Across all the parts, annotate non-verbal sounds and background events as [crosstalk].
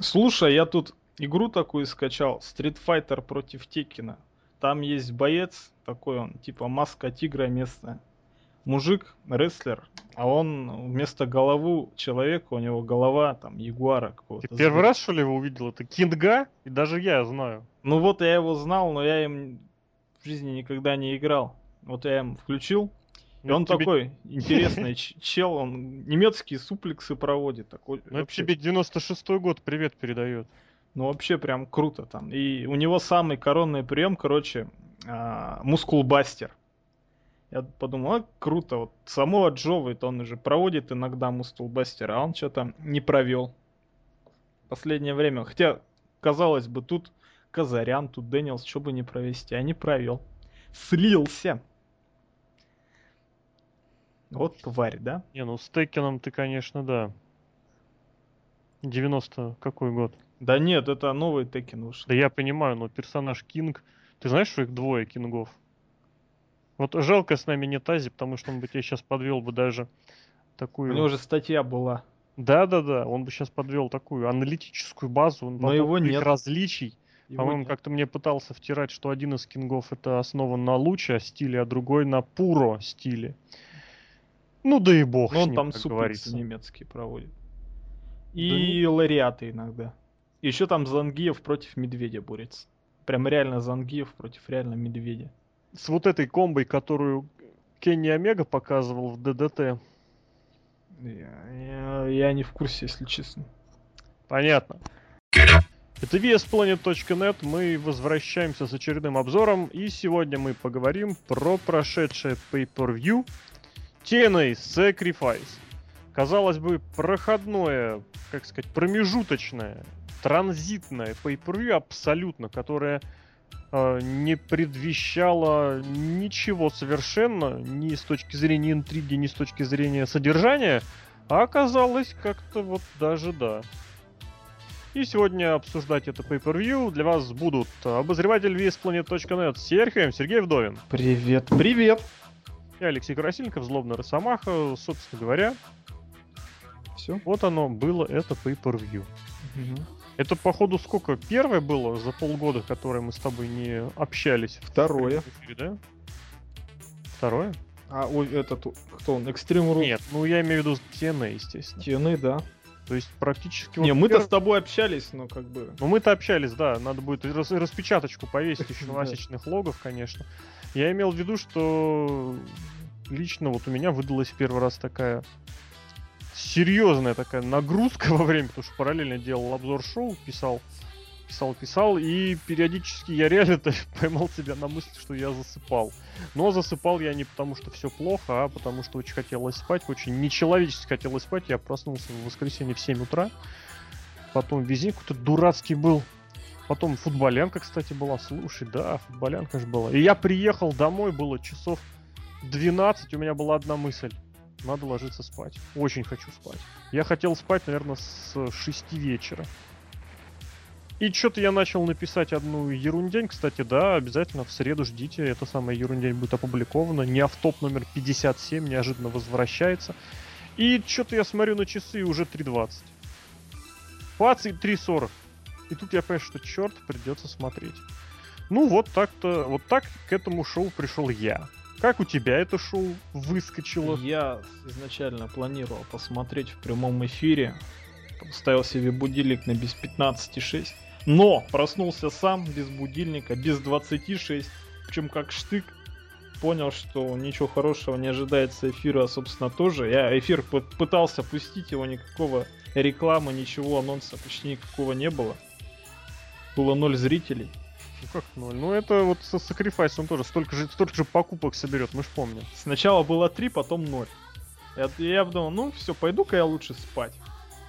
Слушай, я тут игру такую скачал, Street Fighter против Текина. Там есть боец, такой он, типа маска тигра местная. Мужик, рестлер, а он вместо головы человека, у него голова там ягуара какого-то. Ты первый раз, что ли, его увидел? Это Кинга? И даже я знаю. Ну вот я его знал, но я им в жизни никогда не играл. Вот я им включил, и Ну, он тебе- такой интересный чел, он немецкие суплексы проводит. Такой, Ну, вообще- тебе 96-й год привет передает. Ну, вообще прям круто там. И у него самый коронный прием, короче, а, мускулбастер. Я подумал, а, круто, вот самого Джо, это он уже проводит иногда мускулбастер, а он что-то не провел. Последнее время. Хотя, казалось бы, тут Казарян, тут Дэниелс, что бы не провести, а не провел. Слился. Вот тварь, да? Не, ну с Текином ты, конечно, да. 90 какой год? Да нет, это новый Теkken вышел. Да я понимаю, но персонаж Кинг... Ты знаешь, что их двое Кингов? Вот жалко с нами нет Ази, потому что он бы тебе сейчас подвел бы даже У такую... него же статья была. Да-да-да, он бы сейчас подвел такую аналитическую базу. Он Но его нет. различий. По-моему, как-то мне пытался втирать, что один из кингов это основан на луча стиле, а другой на пуро стиле. Ну да и бог Ну, с он ним, там говорится. немецкие проводит. И лариаты иногда. Еще там Зангиев против Медведя борется. Прям реально Зангиев против реально Медведя. С вот этой комбой, которую Кенни Омега показывал в ДДТ. Я, я- я не в курсе, если честно. Понятно. Это VSPlanet.net, мы возвращаемся с очередным обзором, и сегодня мы поговорим про прошедшее Pay-Per-View TNA Sacrifice. Казалось бы, проходное, как сказать, промежуточное, транзитное Pay-Per-View абсолютно, которое э, не предвещало ничего совершенно, ни с точки зрения интриги, ни с точки зрения содержания, а оказалось как-то вот даже да. И сегодня обсуждать это pay-per-view для вас будут обозреватель VSPlanet.net Серхием, Сергей Вдовин Привет, привет. И Алексей Красильников, Злобный Росомаха. Собственно говоря, Все. вот оно было, это pay-per-view. Это, походу, сколько? Первое было за полгода, которое мы с тобой не общались? Второе. эфире, да? Второе? А ой, этот, кто он, Extreme Rules? Нет, ну я имею в виду TNA, естественно. TNA, да. То есть практически... не, вот мы-то перв- с тобой общались, но как бы... Ну, мы-то общались, да. Надо будет рас- распечаточку повесить [laughs] еще Да. насечных логов, конечно. Я имел в виду, что лично вот у меня выдалась первый раз такая серьезная такая нагрузка во время, потому что параллельно делал обзор шоу, писал, писал, писал, и периодически я реально [laughs] поймал себя на мысли, что я засыпал. Но засыпал я не потому, что все плохо, а потому что очень хотелось спать, очень нечеловечески хотелось спать. Я проснулся в воскресенье в 7 утра. Потом весь день какой-то дурацкий был. Потом футболянка, кстати, была. Слушай, да, футболянка же была. И я приехал домой, было часов 12, у меня была одна мысль. Надо ложиться спать. Очень хочу спать. Я хотел спать, наверное, с 6 вечера. И что-то я начал написать одну ерундень. Кстати, да, обязательно в среду ждите. Эта самая ерундень будет опубликована. Не автоп номер 57 неожиданно возвращается. И что-то я смотрю на часы, уже 3.20. Пац и 3.40. И тут я понимаю, что черт, придется смотреть. Ну, вот так-то, вот так к этому шоу пришел я. Как у тебя это шоу выскочило? Я изначально планировал посмотреть в прямом эфире. Ставил себе будильник на без 15,6. Но проснулся сам без будильника, без 26. Причем как штык. Понял, что ничего хорошего не ожидается эфира, собственно, тоже. Я эфир пытался пустить, его никакого рекламы, ничего, анонса почти никакого не было. Было ноль зрителей. Ну как ноль? Ну это вот со Sacrifice он тоже столько же, столько же покупок соберет, мы ж помним. Сначала было 3, потом 0. Я, я думал, ну все, пойду-ка я лучше спать.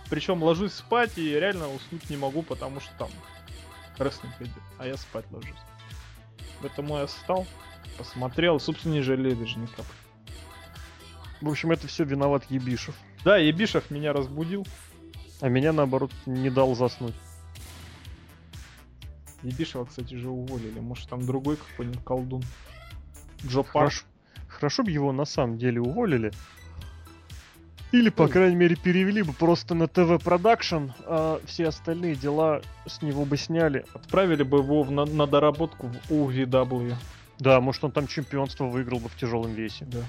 Причем ложусь спать и реально уснуть не могу, потому что там рестлинг идет, а я спать ложусь. Поэтому я встал, посмотрел, собственно, не жалею даже ни капли. В общем, это все виноват Ебишев. Да, Ебишев меня разбудил. А меня, наоборот, не дал заснуть. Ебишева, кстати, же уволили. Может, там другой какой-нибудь колдун. Джо Парш. Хорошо, хорошо бы его на самом деле уволили. Или, по крайней мере, перевели бы просто на ТВ продакшн, а все остальные дела с него бы сняли. Отправили бы его в, на, на доработку в UVW. Да, может он там чемпионство выиграл бы в тяжелом весе. Да.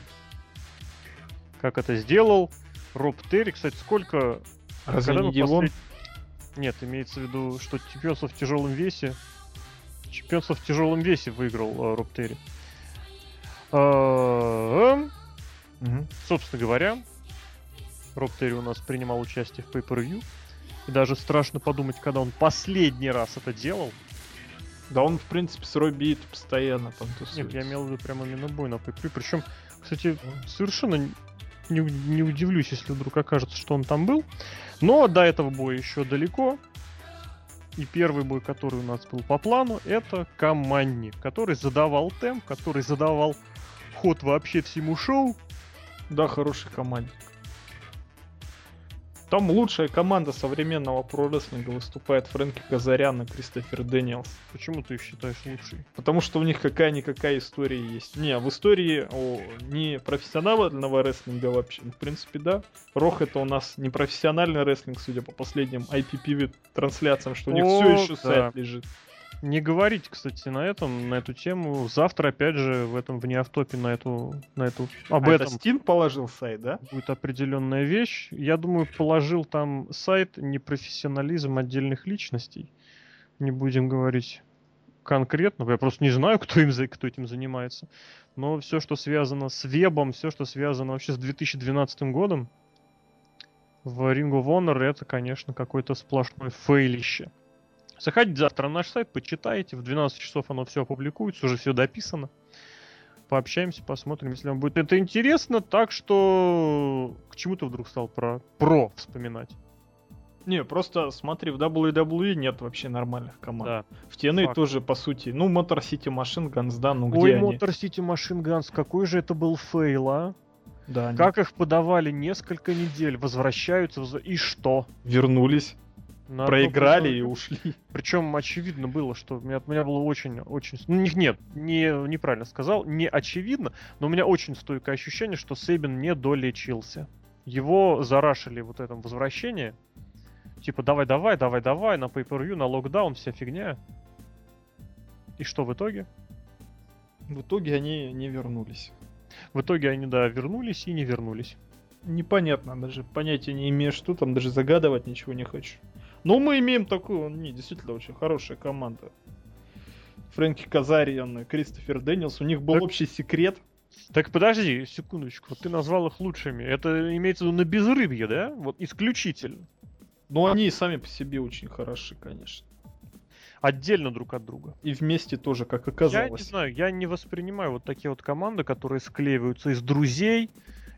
Как это сделал Роб Терри. Кстати, сколько... Разве не послед- Нет, имеется в виду, что чемпионство в тяжелом весе... Чемпионство в тяжелом весе выиграл э, Роб Терри. А, эм. Собственно говоря, Роб Терри у нас принимал участие в Pay-Per-View. И даже страшно подумать, когда он последний раз это делал. Да он, в принципе, с Робби постоянно там Нет, тусуется. я имел в виду прямо именно бой на Pay-Per-View. Причем, кстати, совершенно не, не удивлюсь, если вдруг окажется, что он там был. Но до этого боя еще далеко. И первый бой, который у нас был по плану, это Каманни, который задавал темп, который задавал ход вообще всему шоу. Да, хороший командник. Там лучшая команда современного про-рестлинга выступает Фрэнки Казарян и Кристофер Дэниелс. Почему ты их считаешь лучшей? Потому что у них какая-никакая история есть. Не, в истории о, не профессионального рестлинга вообще. В принципе, да. Рох это у нас не профессиональный рестлинг, судя по последним IPPV трансляциям, что у них О, все еще да. сайт лежит. Не говорить, кстати, на этом, на эту тему. Завтра, опять же, в этом в неавтопе на эту, на эту, об А этом это Стин положил сайт, да? будет определенная вещь. Я думаю, положил там сайт непрофессионализм отдельных личностей. Не будем говорить конкретно. Я просто не знаю, [laughs] кто, им, кто этим занимается. Но все, что связано с вебом, все, что связано вообще с 2012 годом, в Ring of Honor это, конечно, какое-то сплошное фейлище. Заходите завтра на наш сайт, почитайте. В 12 часов оно все опубликуется, уже все дописано. Пообщаемся, посмотрим, если вам будет это интересно. Так что к чему ты вдруг стал про про вспоминать? Не, просто смотри, в WWE нет вообще нормальных команд. Да. В TNA Факт. тоже, по сути, ну, Motor City Machine Guns, да, ну где Ой, они? Motor City Machine Guns, какой же это был fail, а? Да, они Как их подавали несколько недель, возвращаются, воз- и что? вернулись, На проиграли и ушли. Причем очевидно было, что у меня, у меня было очень, очень... Ну, не- нет, не, неправильно сказал, не очевидно, но у меня очень стойкое ощущение, что Сейбин не долечился. Его зарашили вот этом возвращение. Типа, давай, давай, давай, давай, на pay-per-view, на локдаун, вся фигня. И что в итоге? В итоге они не вернулись. В итоге они, да, вернулись и не вернулись. Непонятно, даже понятия не имею, что там, даже загадывать ничего не хочу. Но мы имеем такую, не, действительно очень хорошая команда. Фрэнки Казариан и Кристофер Дэниелс, у них был Так- общий секрет. Так подожди, секундочку, ты назвал их лучшими. Это имеется в виду на безрыбье, да? Вот исключительно. Но они и сами по себе очень хороши, конечно. Отдельно друг от друга. И вместе тоже, как Я не оказалось. знаю, я не воспринимаю вот такие вот команды, которые склеиваются из друзей.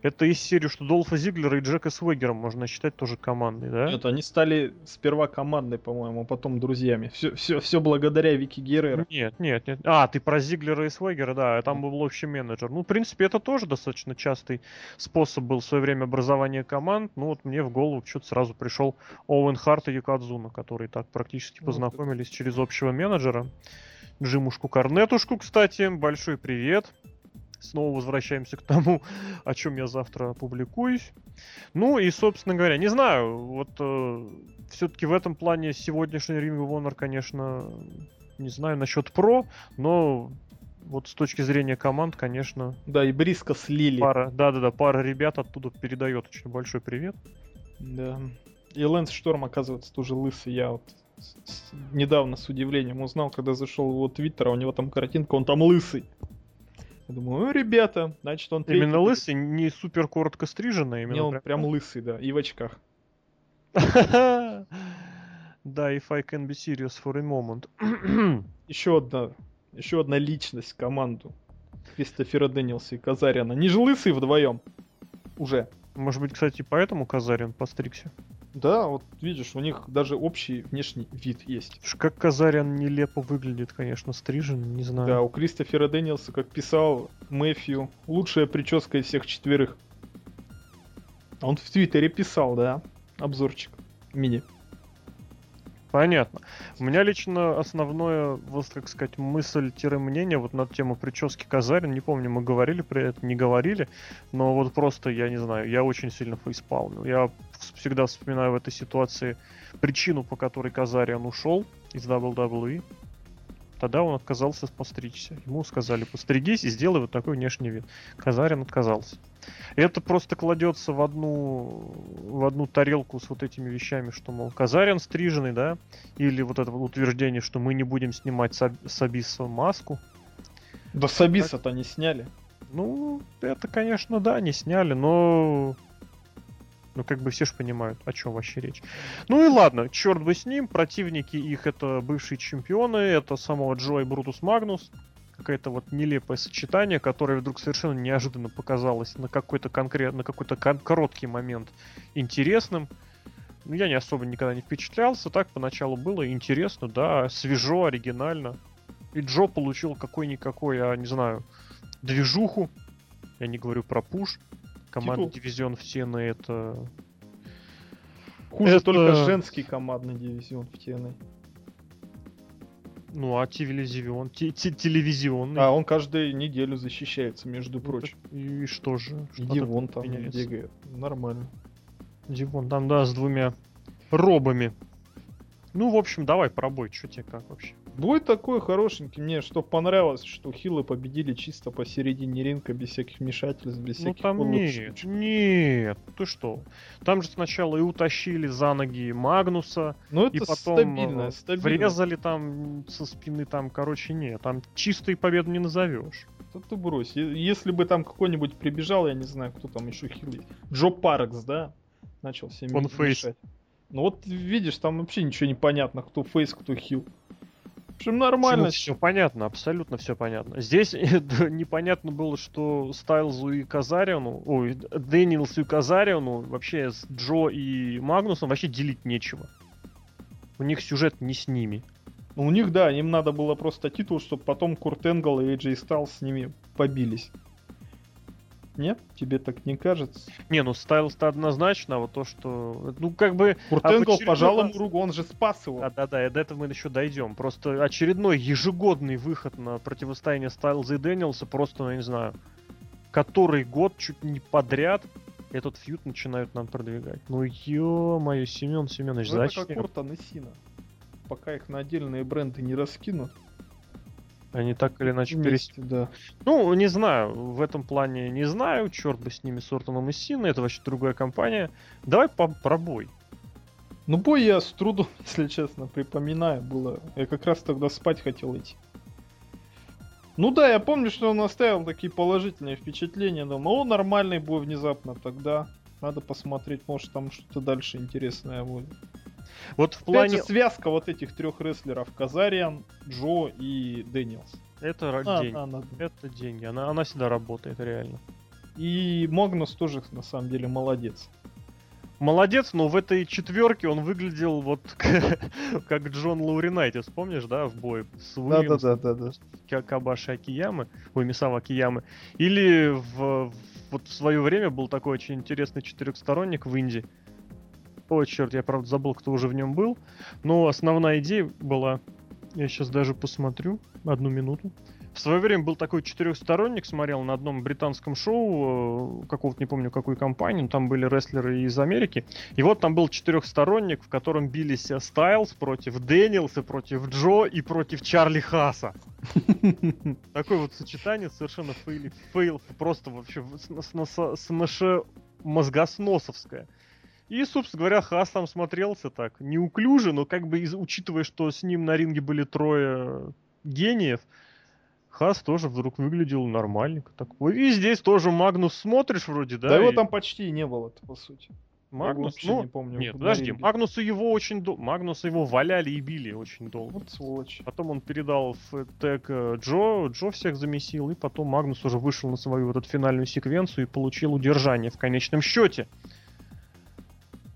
Это из серии, что Долфа Зиглера и Джека Свегера можно считать тоже командой, да? Нет, они стали сперва командой, по-моему, а потом друзьями. Все, все, все благодаря Вики Геррера. Нет, нет, нет. А, ты про Зиглера и Свегера, да, там был общий менеджер. Ну, в принципе, это тоже достаточно частый способ был в свое время образования команд. Ну, вот мне в голову что-то сразу пришел Оуэн Харт и Юкадзуна, которые так практически Ну, познакомились через общего менеджера. Джимушку Корнетушку, кстати, большой привет. Снова возвращаемся к тому, о чем я завтра опубликуюсь. Ну и, собственно говоря, не знаю, вот все-таки в этом плане сегодняшний Ring of Honor, конечно, не знаю насчет про, но вот с точки зрения команд, конечно, Да, и Бриска слили. пара, да-да-да, пара ребят оттуда передает очень большой привет. Да. И Лэнс Шторм, оказывается, тоже лысый. Я вот с- с- недавно с удивлением узнал, когда зашел в его твиттер, а у него там картинка, он там лысый. Я думаю, ребята, значит, он третий Именно лысый, не супер коротко стриженный, Не, именно он прям лысый, да, и в очках. [laughs] Да, if I can be serious for a moment. [clears throat] Еще одна, еще одна личность в команду. Кристофера Дэниелса и Казариана. Не же лысые вдвоем. Уже. Может быть, кстати, поэтому Казарин постригся. Да, вот видишь, у них даже общий внешний вид есть. Как Казарин нелепо выглядит, конечно, стрижен, не знаю. Да, у Кристофера Дэниелса, как писал Мэфью, лучшая прическа из всех четверых. А Он в Твиттере писал, да, обзорчик. Мини. Понятно. У меня лично основное, вот, как сказать, мысль-мнение вот на тему прически Казарин, не помню, мы говорили при этом, не говорили, но вот просто, я не знаю, я очень сильно фейспалмил. Я всегда вспоминаю в этой ситуации причину, по которой Казариан ушел из WWE. Тогда он отказался постричься. Ему сказали, постригись и сделай вот такой внешний вид. Казарин отказался. Это просто кладется в одну, в одну тарелку с вот этими вещами, что, мол, Казарин стриженный, да, или вот это утверждение, что мы не будем снимать с Абиса маску. Да с Абиса-то не сняли. Ну, это, конечно, да, не сняли, но ну, как бы все же понимают, о чем вообще речь. Ну и ладно, черт бы с ним, противники их это бывшие чемпионы, это самого Джо и Брутус Магнус какое-то вот нелепое сочетание, которое вдруг совершенно неожиданно показалось на какой-то конкретно, на какой-то кон- короткий момент интересным. Ну, я не особо никогда не впечатлялся, так поначалу было интересно, да, свежо, оригинально. И Джо получил какой-никакой, я не знаю, движуху. Я не говорю про пуш. Команда Титул. дивизион в TNA это... Хуже это... только женский командный дивизион в TNA. Ну, а телевизион, те, те, телевизионный. А он каждую неделю защищается, между ну, прочим. И что же? Что Дивон там меняется? бегает. Нормально. Дивон там, да, с двумя робами. Ну, в общем, давай про бой. Что тебе как вообще? Бой такой хорошенький. Мне что понравилось, что хилы победили чисто посередине ринга, без всяких вмешательств, без ну, всяких... Ну там нет, нет, ты что? Там же сначала и утащили за ноги Магнуса, ну, это и потом стабильно, э, стабильно. врезали там со спины, там, короче, нет. Там чистой победу не назовешь. Да ты брось. Если бы там какой-нибудь прибежал, я не знаю, кто там еще хил Джо Паркс, да? Начал всем Он face. Ну вот видишь, там вообще ничего не понятно, кто face, кто heel. В общем, нормально. Все понятно, абсолютно все понятно. Здесь [laughs] непонятно было, что Стайлзу и Казариону, ой, Дэниелсу и Казариону вообще с Джо и Магнусом вообще делить нечего. У них сюжет не с ними. Ну, у них, да, им надо было просто титул, чтобы потом Курт Энгл и Эйджей Стайлз с ними побились. Нет? Тебе так не кажется? Не, ну Стайлс-то однозначно, а вот то, что... Ну, как бы... Курт Энгл пожал ему руку, он же спас его. Да-да-да, до этого мы еще дойдем. Просто очередной ежегодный выход на противостояние Стайлза и Дэниелса, просто, ну, я не знаю, который год чуть не подряд этот фьют начинают нам продвигать. Ну, ё-моё, Семен Семенович, ну, зачем? Это как Куртон и Сина. Пока их на отдельные бренды не раскинут, они так или иначе Вместе, да. Ну, не знаю, в этом плане не знаю, черт бы с ними, с Ортоном и Синой, это вообще другая компания. Давай по про бой. Ну, бой я с трудом, [laughs] если честно, припоминаю, было. Я как раз тогда спать хотел идти. Ну да, я помню, что он оставил такие положительные впечатления. Думал, о, нормальный бой внезапно тогда. Надо посмотреть, может там что-то дальше интересное будет. Вот в плане... Опять связка вот этих трех рестлеров. Казариан, Джо и Дэниелс. Это а, деньги. Она... Это деньги. Она, она всегда работает, реально. И Магнус тоже, на самом деле, молодец. Молодец, но в этой четверке он выглядел вот [laughs] как Джон Лауринайтис, помнишь, да, в бой с Уильямс, да, да, да, да. Кабаши Акиямы, ой, Мисава Акиямы. Или в, вот в свое время был такой очень интересный четырехсторонник в Индии, Ой, черт, я правда забыл, кто уже в нем был. Но основная идея была... Я сейчас даже посмотрю. Одну минуту. В свое время был такой четырехсторонник, смотрел на одном британском шоу, э, какого-то не помню какой компании, там были рестлеры из Америки. И вот там был четырехсторонник, в котором бились Стайлз против Дэниелса, против Джо и против Чарли Хаса. [laughs] Такое вот сочетание совершенно fail, просто вообще с мозгосносовское. И, собственно говоря, Хас там смотрелся так, неуклюже, но как бы учитывая, что с ним на ринге были трое гениев, Хас тоже вдруг выглядел нормальненько такой. И здесь тоже Магнус смотришь вроде, да? Да его там почти не было по сути. Магнус, ну, не помню. Нет, подожди, Магнуса его очень долго, Магнуса его валяли и били очень долго. Вот сволочь. Потом он передал в тег э, Джо, Джо всех замесил, и потом Магнус уже вышел на свою вот эту финальную секвенцию и получил удержание в конечном счете.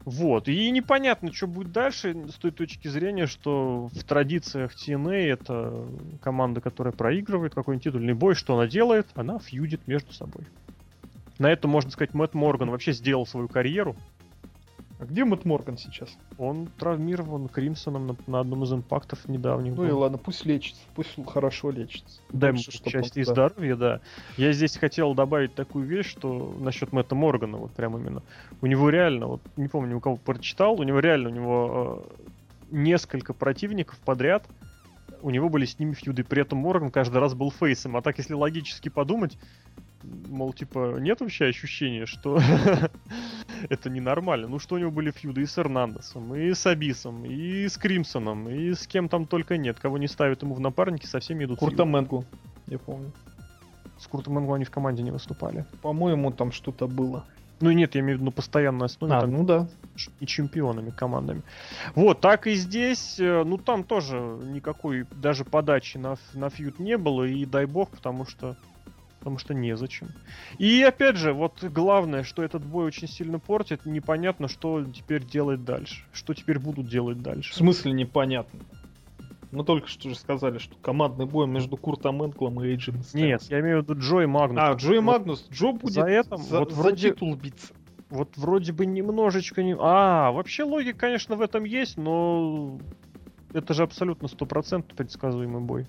Вот. И непонятно, что будет дальше с той точки зрения, что в традициях TNA это команда, которая проигрывает какой-нибудь титульный бой, что она делает? Она фьюдит между собой. На это, можно сказать, Мэтт Морган вообще сделал свою карьеру. А где Мэтт Морган сейчас? Он травмирован Кримсоном на, на одном из импактов недавних. Ну и ладно, пусть лечится, пусть хорошо лечится. Дай ему счастья и здоровья, да. Я здесь хотел добавить такую вещь, что насчет Мэтта Моргана, вот прям именно. У него реально, вот не помню, у кого прочитал, у него реально, у него э, несколько противников подряд, у него были с ними фьюды, при этом Морган каждый раз был фейсом. А так, если логически подумать, мол, типа, нет вообще ощущения, что [laughs] [laughs] это ненормально. Ну, что у него были фьюды и с Эрнандесом, и с Абисом, и с Кримсоном, и с кем там только нет. Кого не ставят ему в напарники, со всеми идут Курта Мэнгу, я помню. С Куртом Мэнгу они в команде не выступали. По-моему, там что-то было. Ну нет, я имею в виду на постоянной основе, А, там ну да. и чемпионами командами. Вот, так и здесь, э, ну там тоже никакой даже подачи на, на фьют не было, и дай бог, потому что потому что незачем. И опять же, вот главное, что этот бой очень сильно портит, непонятно, что теперь делать дальше. Что теперь будут делать В дальше. смысле непонятно. Мы только что же сказали, что командный бой между Куртом Энглом и Эйджем Нет, я имею в виду Джо и Магнус. А, Джо и Вот- Магнус. Джо будет за это за, вот за вроде- титул биться. Вот вроде бы немножечко не... А, вообще логика, конечно, в этом есть, но это же абсолютно стопроцентно предсказуемый бой.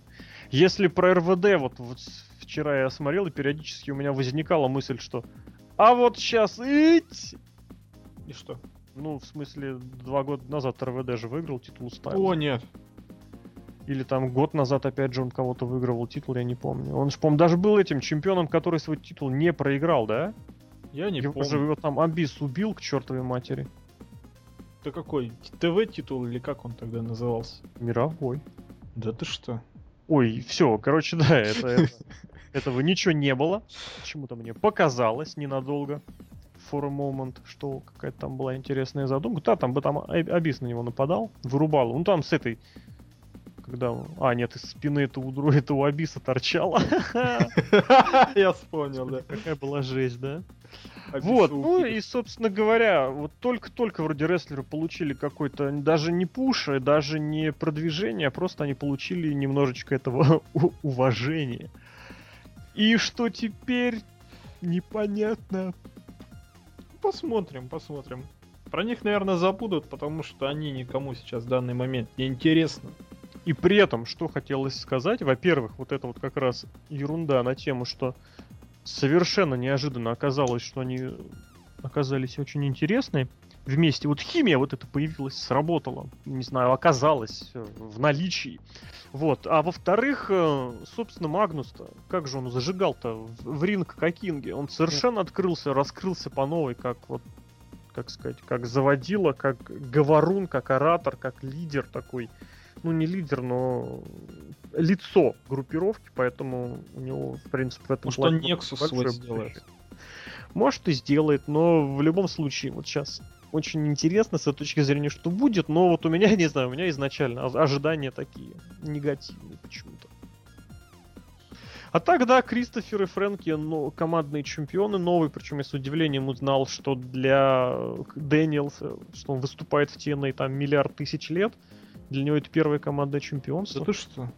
Если про РВД, вот, вот вчера я смотрел, и периодически у меня возникала мысль, что а вот сейчас ить! И что? Ну, в смысле, два года назад РВД же выиграл титул Стайлз. О, нет. Или там год назад опять же он кого-то выигрывал титул, я не помню. Он же, по-моему, даже был этим чемпионом, который свой титул не проиграл, да? Я не его помню. же его там Абис убил к чертовой матери. Это какой? ТВ титул или как он тогда назывался? Мировой. Да ты что? Ой, все, короче, да, это, это- [laughs] этого ничего не было. Почему-то мне показалось ненадолго. For a moment, что какая-то там была интересная задумка. Да, там бы там Абис на него нападал, вырубал. Ну там с этой. Когда. А, нет, из спины это у, дру- это у Абиса торчало. [laughs] Я вспомнил, да. Какая была жесть, да? Вот, ну и, собственно говоря, вот только-только вроде рестлеры получили какой-то, даже не пуш, и даже не продвижение, а просто они получили немножечко этого [laughs] уважения. И что теперь? Непонятно. Посмотрим, посмотрим. Про них, наверное, забудут, потому что они никому сейчас в данный момент не интересны. И при этом, что хотелось сказать, во-первых, вот это вот как раз ерунда на тему, что совершенно неожиданно оказалось, что они оказались очень интересны. Вместе вот химия вот эта появилась, сработала, не знаю, оказалась э, в наличии. Вот. А во-вторых, э, собственно, Магнус-то, как же он зажигал-то в, в ринг Кокинге? Он совершенно открылся, раскрылся по новой, как вот, как сказать, как заводила, как говорун, как оратор, как лидер такой ну не лидер, но лицо группировки, поэтому у него, в принципе, в этом Может, он плане Nexus большое свой сделает. Может и сделает, но в любом случае, вот сейчас очень интересно с точки зрения, что будет, но вот у меня, [laughs] не знаю, у меня изначально ожидания такие негативные почему-то. А так, да, Кристофер и Фрэнки, ну, командные чемпионы новые, причем я с удивлением узнал, что для Дэниелса, что он выступает в TNA там миллиард тысяч лет, для него это первое командное чемпионство. Да ты что?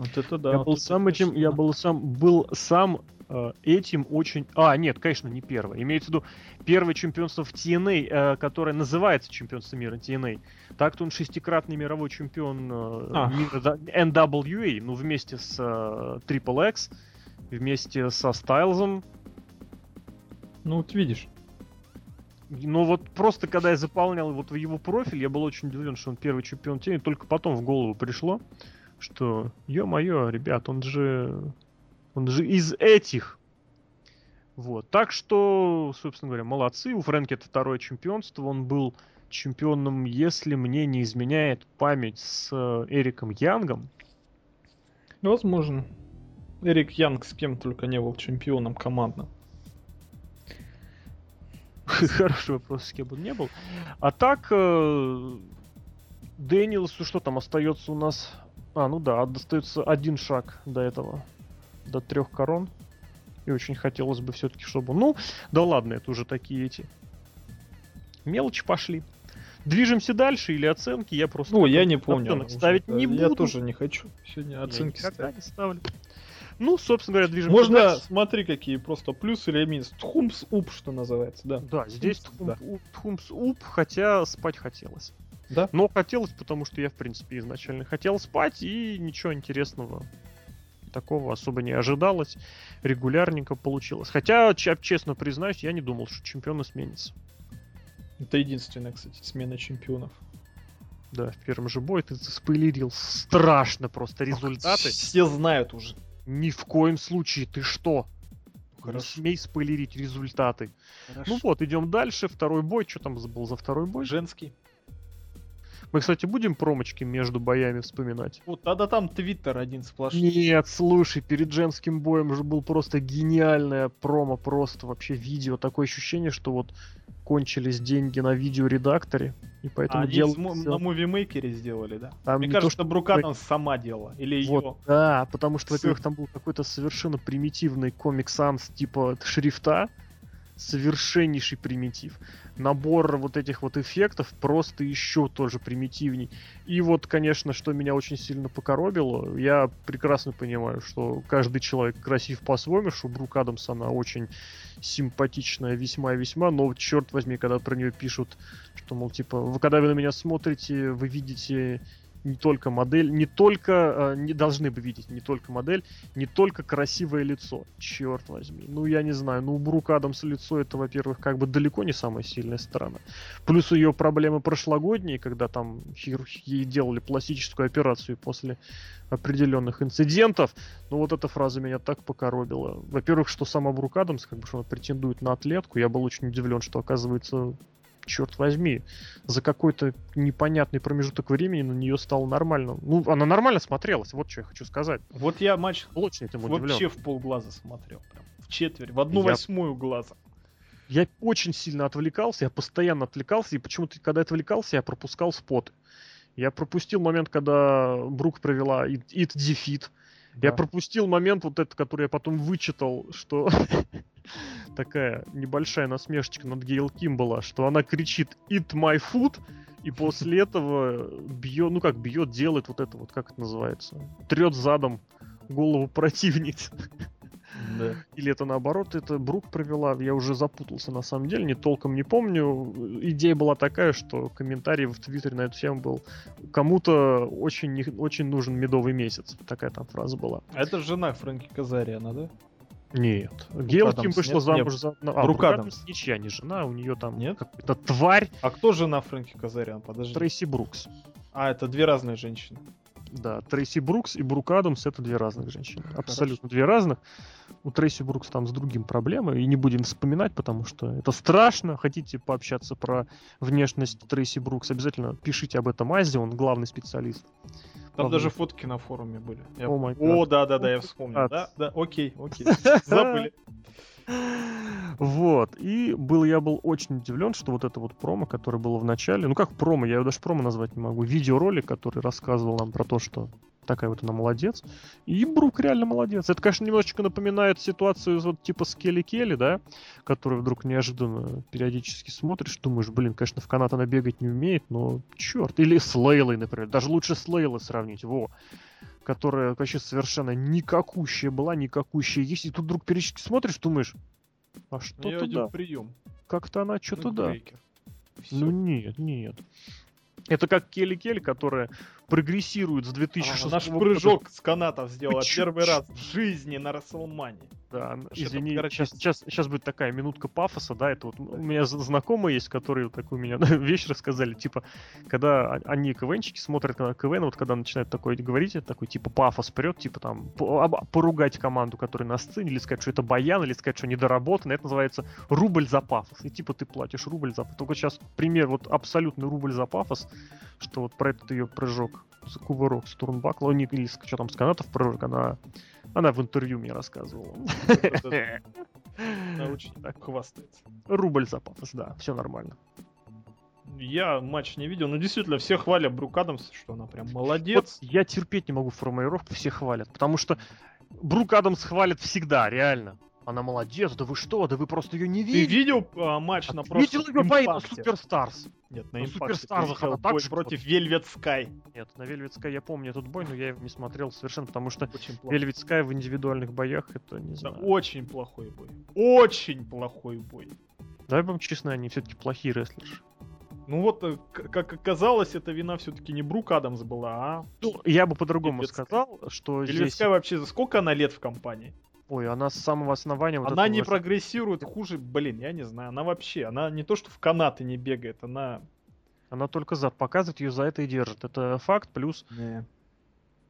Вот это да. я вот был сам этим, я был сам, был сам э, этим очень... А, нет, конечно, не первое. Имеется в виду первое чемпионство в TNA, э, которое называется чемпионство мира TNA. Так-то он шестикратный мировой чемпион э, А. мира да, NWA, ну, вместе с э, Triple X, вместе со Стайлзом. Ну вот видишь. Но вот просто когда я заполнял вот его профиль, я был очень удивлен, что он первый чемпион TNA, только потом в голову пришло, что, ё-моё, ребят, он же, он же из этих. Вот, так что, собственно говоря, молодцы. У Фрэнки это второе чемпионство. Он был чемпионом, если мне не изменяет память, с э, Эриком Янгом. Возможно. Эрик Янг с кем только не был чемпионом командным. [laughs] Хороший вопрос, с кем бы он не был. А так, э, Дэниелсу что там остается у нас? А, ну да, остается один шаг до этого. До трех корон. И очень хотелось бы все-таки, чтобы... Ну, да ладно, это уже такие эти... Мелочи пошли. Движемся дальше или оценки? Я просто... Ну, я не помню. оценок ставить не Я буду. тоже не хочу сегодня Я оценки никогда ставить. не ставлю. Ну, собственно говоря, движемся Можно, дальше. смотри, какие просто плюсы или минус. Тхумс уп, что называется, да. Да, здесь да. Тхумс уп, хотя спать хотелось. Да? Но хотелось, потому что я, в принципе, изначально хотел спать, и ничего интересного такого особо не ожидалось. Регулярненько получилось. Хотя, честно признаюсь, я не думал, что чемпионы сменятся. Это единственная, кстати, смена чемпионов. Да, в первом же бое ты спойлерил страшно просто результаты. Все знают уже. Ни в коем случае, ты что? Не Хорошо. смей спойлерить результаты. Хорошо. Ну вот, идем дальше. Второй бой. Что там был за второй бой? Женский. Мы, кстати, будем промочки между боями вспоминать. Вот тогда там твиттер один сплошной. Нет, слушай, перед женским боем же был просто гениальное промо, просто вообще видео. Такое ощущение, что вот кончились деньги на видеоредакторе, и А, поэтому с мо- всё. на мувимейкере сделали, да? Там Мне не то, кажется, что Брукатон сама делала. Или ее. Вот, да, потому что, во-первых, там был какой-то совершенно примитивный комик Sans типа шрифта, совершеннейший примитив. Набор вот этих вот эффектов просто еще тоже примитивней. И вот, конечно, что меня очень сильно покоробило, я прекрасно понимаю, что каждый человек красив по-своему, что Брук Адамс, она очень симпатичная весьма и весьма, но черт возьми, когда про нее пишут, что, мол, типа, вы, когда вы на меня смотрите, вы видите не только модель, не только, э, не должны бы видеть не только модель, не только красивое лицо. Черт возьми. Ну, я не знаю. Ну, у Брук Адамс лицо это, во-первых, как бы далеко не самая сильная сторона. Плюс ее проблемы прошлогодние, когда там ей делали пластическую операцию после определенных инцидентов. Ну, вот эта фраза меня так покоробила. Во-первых, что сама Брук Адамс, как бы, что она претендует на атлетку, я был очень удивлен, что, оказывается, черт возьми, за какой-то непонятный промежуток времени на нее стало нормально. Ну, она нормально смотрелась, вот что я хочу сказать. Вот я матч очень этим удивлен. вообще в полглаза смотрел. Прям в четверть, в одну Я- восьмую глаза. Я очень сильно отвлекался, я постоянно отвлекался, и почему-то, когда отвлекался, я пропускал споты. Я пропустил момент, когда Брук провела It, It Defeat. Я Да. пропустил момент вот этот, который я потом вычитал, что [laughs] такая небольшая насмешечка над Гейл Ким была, что она кричит «Eat my food», и после [laughs] этого бьет, ну как бьет, делает вот это вот, как это называется, трет задом голову противницы. [laughs] Да. Или это наоборот, это Брук провела, я уже запутался на самом деле, не толком не помню. Идея была такая, что комментарий в Твиттере на эту тему был кому-то очень, не- очень нужен медовый месяц. Такая там фраза была. А Это жена Фрэнки Казариана, да? Нет. Гейл Ким вышла нет? замуж Нет. за... А, Брук Адамс. Ничья не жена, у нее там Нет? какая-то тварь А кто жена Фрэнки Казариана? Подожди. Трейси Брукс. А, это две разные женщины. Да, Трейси Брукс и Брук Адамс это две разных женщины. Абсолютно две разных. У Трейси Брукс там с другим проблемы, и не будем вспоминать, потому что это страшно. Хотите пообщаться про внешность Трейси Брукс, обязательно пишите об этом Азе, он главный специалист. Там Главное. даже фотки на форуме были. Я- О май О, гад. да, да, да, я вспомнил. Да, да, окей, окей. [laughs] Забыли. Вот. И был, я был очень удивлен, что вот это вот промо, которое было в начале, ну как промо, я его даже промо назвать не могу, видеоролик, который рассказывал нам про то, что такая вот она молодец. И Брук реально молодец. Это, конечно, немножечко напоминает ситуацию вот типа с Келли Келли, да, которую вдруг неожиданно периодически смотришь, думаешь, блин, конечно, в канат она бегать не умеет, но черт. Или с Лейлой, например. Даже лучше с Лейлой сравнить, во которая вообще совершенно никакущая была, никакущая есть, и тут вдруг периодически смотришь, думаешь, а Я что-то один да, прием. как-то она что-то да. Ну нет, нет. Это как Келли Келли, которая прогрессирует с А, 2006 Наш года. прыжок с канатов сделала Чё- первый раз в жизни на Расселмане. Да, извини, короче, сейчас, сейчас, сейчас будет такая минутка пафоса, да, это вот у меня знакомые есть, которые вот такую меня [laughs] вещь рассказали, типа, когда они КВНчики смотрят на КВН, вот когда начинают такое говорить, это такой, типа, пафос прет, типа, там, поругать команду, которая на сцене, или сказать, что это баян, или сказать, что недоработано, это называется рубль за пафос, и типа ты платишь рубль за Только сейчас пример, вот абсолютный рубль за пафос, что вот про этот ее прыжок, кувырок с турнбакла, не- или с- что там, с канатов прыжок, она, она в интервью мне рассказывала. Она очень хвастается. Рубль за пафос, да, все нормально. Я матч не видел, но действительно все хвалят Брук Адамс, что она прям Вот молодец. я терпеть не могу формулировку, все хвалят, потому что Брук Адамс хвалят всегда, реально. Она молодец, да вы что, да вы просто ее не Ты видели. видел а, матч на Ты видел прошлом ее бои на? Суперстарс? Нет, на на ты видел она так бой же против Velvet Sky. Нет, на Вельветской я помню этот бой, но я его не смотрел совершенно, потому что. Вельвет Скай в индивидуальных боях, это не Да, знаю. очень плохой бой. Очень плохой бой. Давай будем честны, они все-таки плохие рестлеры. Ну вот, э, как оказалось, эта вина все-таки не Брук Адамс была, а Ну, я бы по-другому Вельвет Скай. сказал, что Velvet здесь... Sky вообще за сколько она лет в компании? Ой, она с самого основания... вот она не ж- прогрессирует хуже, блин, я не знаю. Она вообще, она не то что в канаты не бегает, она... Она только зад показывает, ее за это и держит. Это факт, плюс...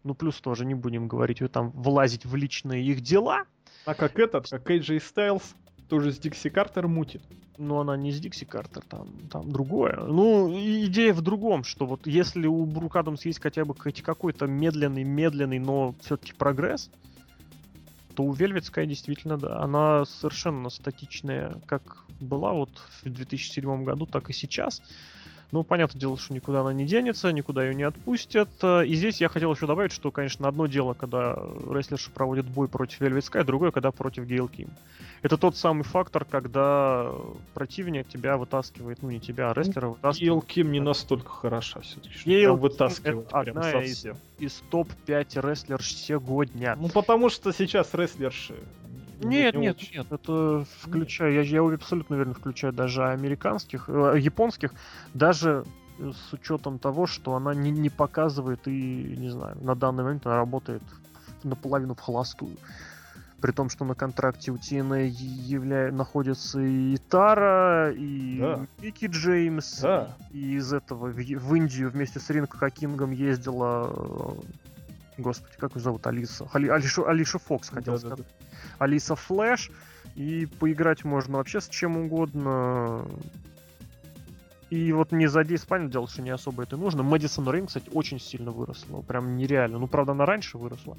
Ну, плюс тоже не будем говорить, там влазить в личные их дела. А как этот, как AJ Styles, тоже с Дикси Картер мутит. Но она не с Дикси Картер, там, там другое. Ну, идея в другом, что вот если у Брук Адамс есть хотя бы какой-то медленный, медленный, но все-таки прогресс, то у Velvet действительно, да, она совершенно статичная, как была вот в 2007 году, так и сейчас. Ну, понятное дело, что никуда она не денется, никуда ее не отпустят. Э, И здесь я хотел еще добавить, что, конечно, одно дело, когда рестлерши проводят бой против Velvet Sky, другое, когда против Гейл Ким. Это тот самый фактор, когда противник тебя вытаскивает, ну не тебя, а рестлера вытаскивает Гейл Ким не настолько хороша все-таки. Гейл Прям вытаскивает это прям одна из- совсем. из топ-5 рестлерш сегодня. Ну потому что сейчас рестлерши... не- Нет, не нет, очень. нет, это включая, я, я абсолютно уверен, включая даже американских, э, японских, даже э, с учетом того, что она не, не показывает и, не знаю, на данный момент она работает наполовину в холостую. При том, что на контракте у TNA явля... находится и Тара, и Да. Микки Джеймс, Да. и из этого в, в Индию вместе с Ринг Хакингом ездила... Господи, как ее зовут? Алиса. Али- Алиша, Алиша Фокс, хотел Да-да-да. сказать. Алиса Флэш. И поиграть можно вообще с чем угодно. И вот не за 10 понятное дело, что не особо это нужно. Мэдисон Рейн, кстати, очень сильно выросла. Прям нереально. Ну, правда, она раньше выросла.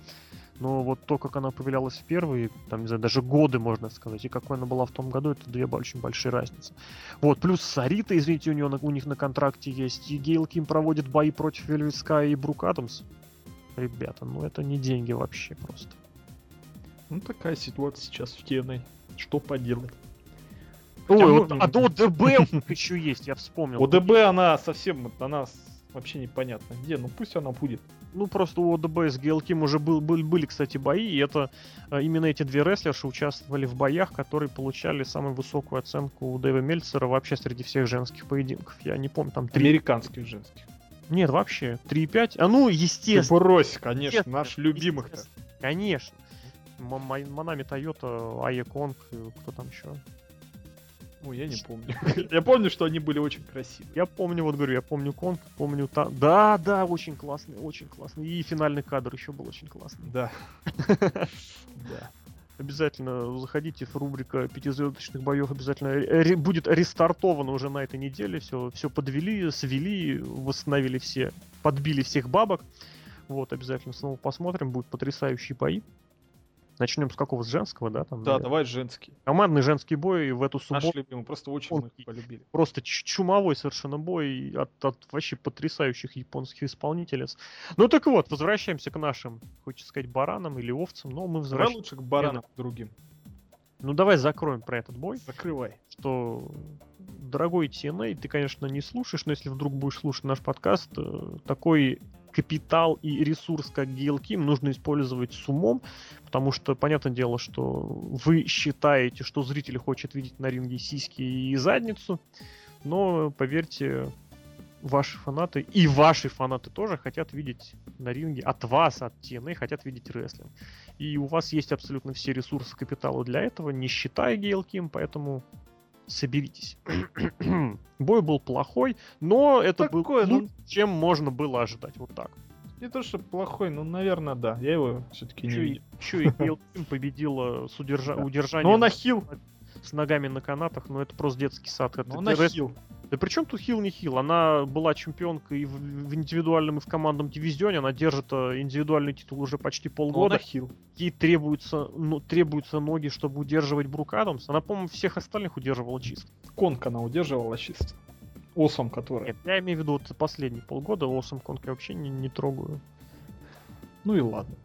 Но вот то, как она появлялась в первые, там, не знаю, даже годы, можно сказать, и какой она была в том году, это две очень большие разницы. Вот, плюс Сарита, извините, у, нее, у них на контракте есть, и Гейл Ким проводит бои против Вельвет Скай и Брук Адамс. Ребята, ну это не деньги вообще просто. Ну такая ситуация сейчас в TNA. Что поделать? Ой, Хотя вот, можно- а до ДБ еще есть, я вспомнил. ОДБ она совсем, она вообще непонятно где, ну пусть она будет. Ну, просто у ОДБ с Гейл Ким уже был, был- были, кстати, бои, и это э, именно эти две рестлерши участвовали в боях, которые получали самую высокую оценку у Дэва Мельцера вообще среди всех женских поединков. Я не помню, там 3... Американских женских. Нет, вообще, 3,5. А ну, Ты естественно. брось, конечно, естественно, наш любимых-то. естественно, Конечно. Манами Тойота, Айя Конг, э, кто там еще? Ой, я не помню. [laughs] Я помню, что они были очень красивые. Я помню, вот говорю, я помню Конг, помню та... Да, да, очень классный, очень классный. И финальный кадр еще был очень классный. Да. [laughs] Да. Обязательно заходите в рубрика пятизвездочных боев, обязательно будет рестартовано уже на этой неделе. Все, все подвели, свели, восстановили все, подбили всех бабок. Вот, обязательно снова посмотрим, будут потрясающие бои. Начнем с какого? С женского, да? Там, Да, наверное? давай женский. Командный женский бой в эту Наш субботу. любимый. Просто очень Он мы их полюбили. Просто чумовой совершенно бой от, от вообще потрясающих японских исполнительниц. Ну так вот, возвращаемся к нашим, хочется сказать, баранам или овцам, но мы Давай возвращаемся. лучше к баранам другим. Ну давай закроем про этот бой. Закрывай. что дорогой TNA, ты, конечно, не слушаешь, но если вдруг будешь слушать наш подкаст, э, такой капитал и ресурс, как Ким, нужно использовать с умом, потому что, понятное дело, что вы считаете, что зритель хочет видеть на ринге сиськи и задницу, но, поверьте, ваши фанаты и ваши фанаты тоже хотят видеть на ринге от вас, от TNA, хотят видеть рестлинг. И у вас есть абсолютно все ресурсы капитала для этого, не считая Гейл Ким, поэтому соберитесь. [clears throat] Бой был плохой, но это Такой, был ну- лучше, чем можно было ожидать. Вот так. Не то, что плохой, но, наверное, да. Я его все-таки не видел. еще и [laughs] Гейл Ким победила с удержа- Да. удержанием Но он ахил. С ногами на канатах, но это просто детский сад. Это, Но он это ахил. Да при чем тут хил не хил? Она была чемпионкой и в, в индивидуальном, и в командном дивизионе. Она держит э, индивидуальный титул уже почти Но он полгода. ахил. Ей требуются, ну, требуются ноги, чтобы удерживать Брук Адамс. Она, по-моему, всех остальных удерживала чисто. Конг она удерживала чисто. Awesome, который. Нет, я имею в виду вот последние полгода. Awesome Kong я вообще не, не трогаю. Ну и ладно.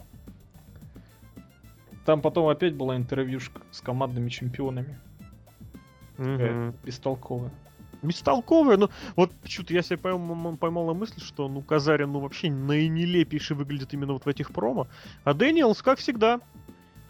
Там потом опять была интервьюшка с командными чемпионами. Мгм. Бестолковая. Бестолковая, ну вот почему-то я себя поймал, поймал на мысль, что ну Казарин ну вообще наинелепейше выглядит именно вот в этих промо. А Дэниелс, как всегда,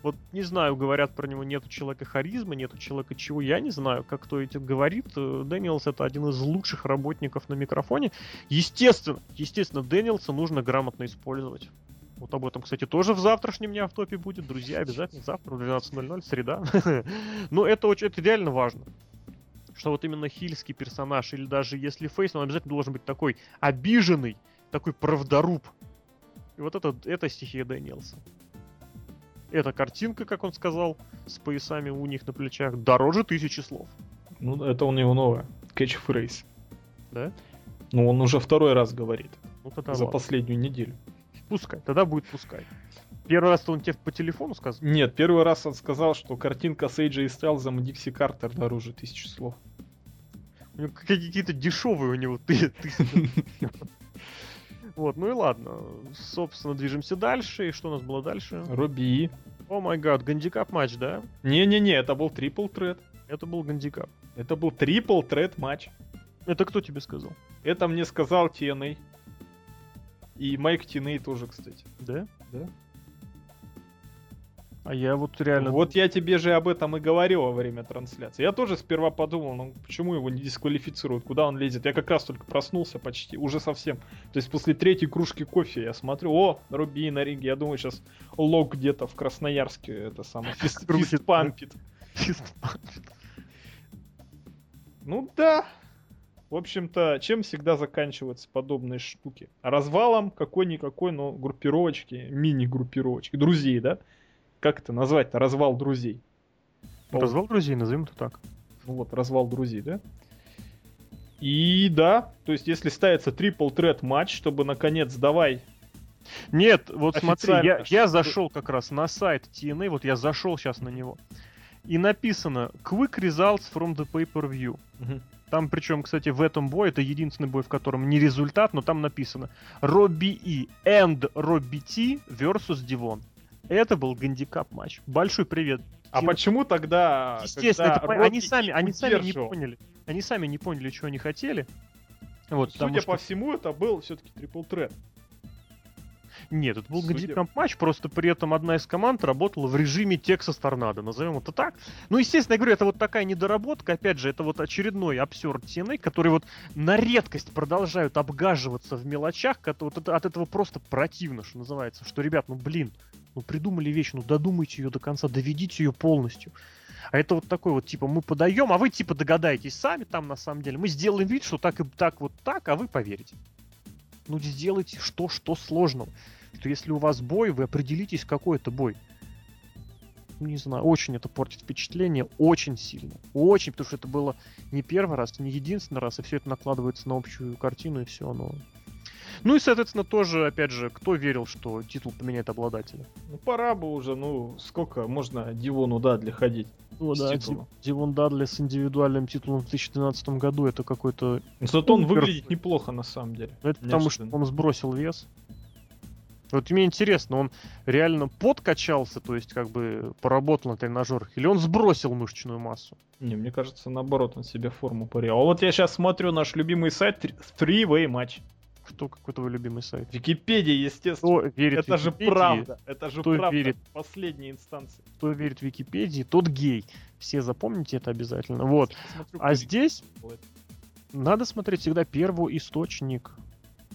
вот не знаю, говорят про него нету человека харизмы, нету человека чего, я не знаю, как кто этим говорит. Дэниелс это один из лучших работников на микрофоне. Естественно, естественно, Дэниелса нужно грамотно использовать. Вот об этом, кстати, тоже в завтрашнем дне в топе будет. Друзья, обязательно завтра в 12.00, среда. [laughs] Но это очень, это реально важно. Что вот именно хильский персонаж, или даже если фейс, он обязательно должен быть такой обиженный, такой правдоруб. И вот это, это стихия Дэниелса. Эта картинка, как он сказал, с поясами у них на плечах, дороже тысячи слов. Ну, это у него новое. Catchphrase. Да? Ну, он уже второй раз говорит. Ну тогда за ладно. последнюю неделю. Пускай, тогда будет пускай. Первый раз он тебе по телефону сказал? Нет, первый раз он сказал, что картинка с AJ Стайлзом и Дикси Картер дороже тысячи слов. У него какие-то дешевые у него ты, тысячи. [laughs] Вот, ну и ладно. Собственно, движемся дальше. И что у нас было дальше? Робби. О май гад, гандикап матч, да? Не-не-не, это был трипл тред. Это был гандикап. Это был трипл тред матч. Это кто тебе сказал? Это мне сказал TNA. И Майк Тиней тоже, кстати. Да? Да. А я вот реально... Вот я тебе же об этом и говорил во время трансляции. Я тоже сперва подумал, ну почему его не дисквалифицируют, куда он лезет. Я как раз только проснулся почти, уже совсем. То есть после третьей кружки кофе я смотрю, о, Руби на ринге. Я думаю, сейчас Лок где-то в Красноярске это самое, фист, Крутит, фист пампит. Ну да. В общем-то, чем всегда заканчиваются подобные штуки? Развалом какой-никакой, но группировочки, мини-группировочки, друзей, да? Как это назвать-то? Развал друзей. Развал друзей, назовем это так. Ну вот, развал друзей, да? И да, то есть если ставится трипл тред матч, чтобы наконец давай Нет, вот смотри, я, я зашел как раз на сайт TNA, вот я зашел сейчас на него. И написано Quick Results from the Pay-Per-View. Там, причем, кстати, в этом бое, это единственный бой, в котором не результат, но там написано Робби И and Робби Ти versus Дивон. Это был гандикап матч. Большой привет. А Тим- почему тогда... Естественно, это Робби они сами, они сами не поняли. Они сами не поняли, чего они хотели. Вот, Судя что- по всему, это был все-таки трипл тред. Нет, это был гандикап матч, просто при этом одна из команд работала в режиме Texas Торнадо, назовем это так. Ну, естественно, я говорю, это вот такая недоработка, опять же, это вот очередной абсурд TNA, который вот на редкость продолжают обгаживаться в мелочах, вот это- от этого просто противно, что называется, что, ребят, ну, блин, ну, придумали вещь, ну, додумайте ее до конца, доведите ее полностью. А это вот такой вот, типа, мы подаем, а вы, типа, догадаетесь сами там, на самом деле. Мы сделаем вид, что так и так вот так, а вы поверите. Ну, сделайте что, что сложного. Что если у вас бой, вы определитесь, какой это бой. Ну, Не знаю, очень это портит впечатление, очень сильно. Очень, потому что это было не первый раз, не единственный раз, и все это накладывается на общую картину, и все оно. Ну и, соответственно, тоже, опять же, кто верил, что титул поменяет обладателя? Ну пора бы уже, ну сколько можно Дивону Дадли ходить? Ну да, титулом. Ди- Дивон Дадли с индивидуальным титулом в 2012 году, это какой-то... Зато он Ну, выглядит неплохо на самом деле. Ну, это потому что он сбросил вес. Вот мне интересно, он реально подкачался, то есть как бы поработал на тренажерах, или он сбросил мышечную массу? Не, мне кажется, наоборот, он себе форму порел. А вот я сейчас смотрю наш любимый сайт Three Way Match. Что, какой твой любимый сайт? Википедия, естественно. Кто верит Это же Википедии, правда. Это же Кто правда. верит? в Последней инстанции. Кто верит Википедии, тот гей. Все запомните это обязательно. Вот. Посмотрю, А здесь надо смотреть всегда первоисточник.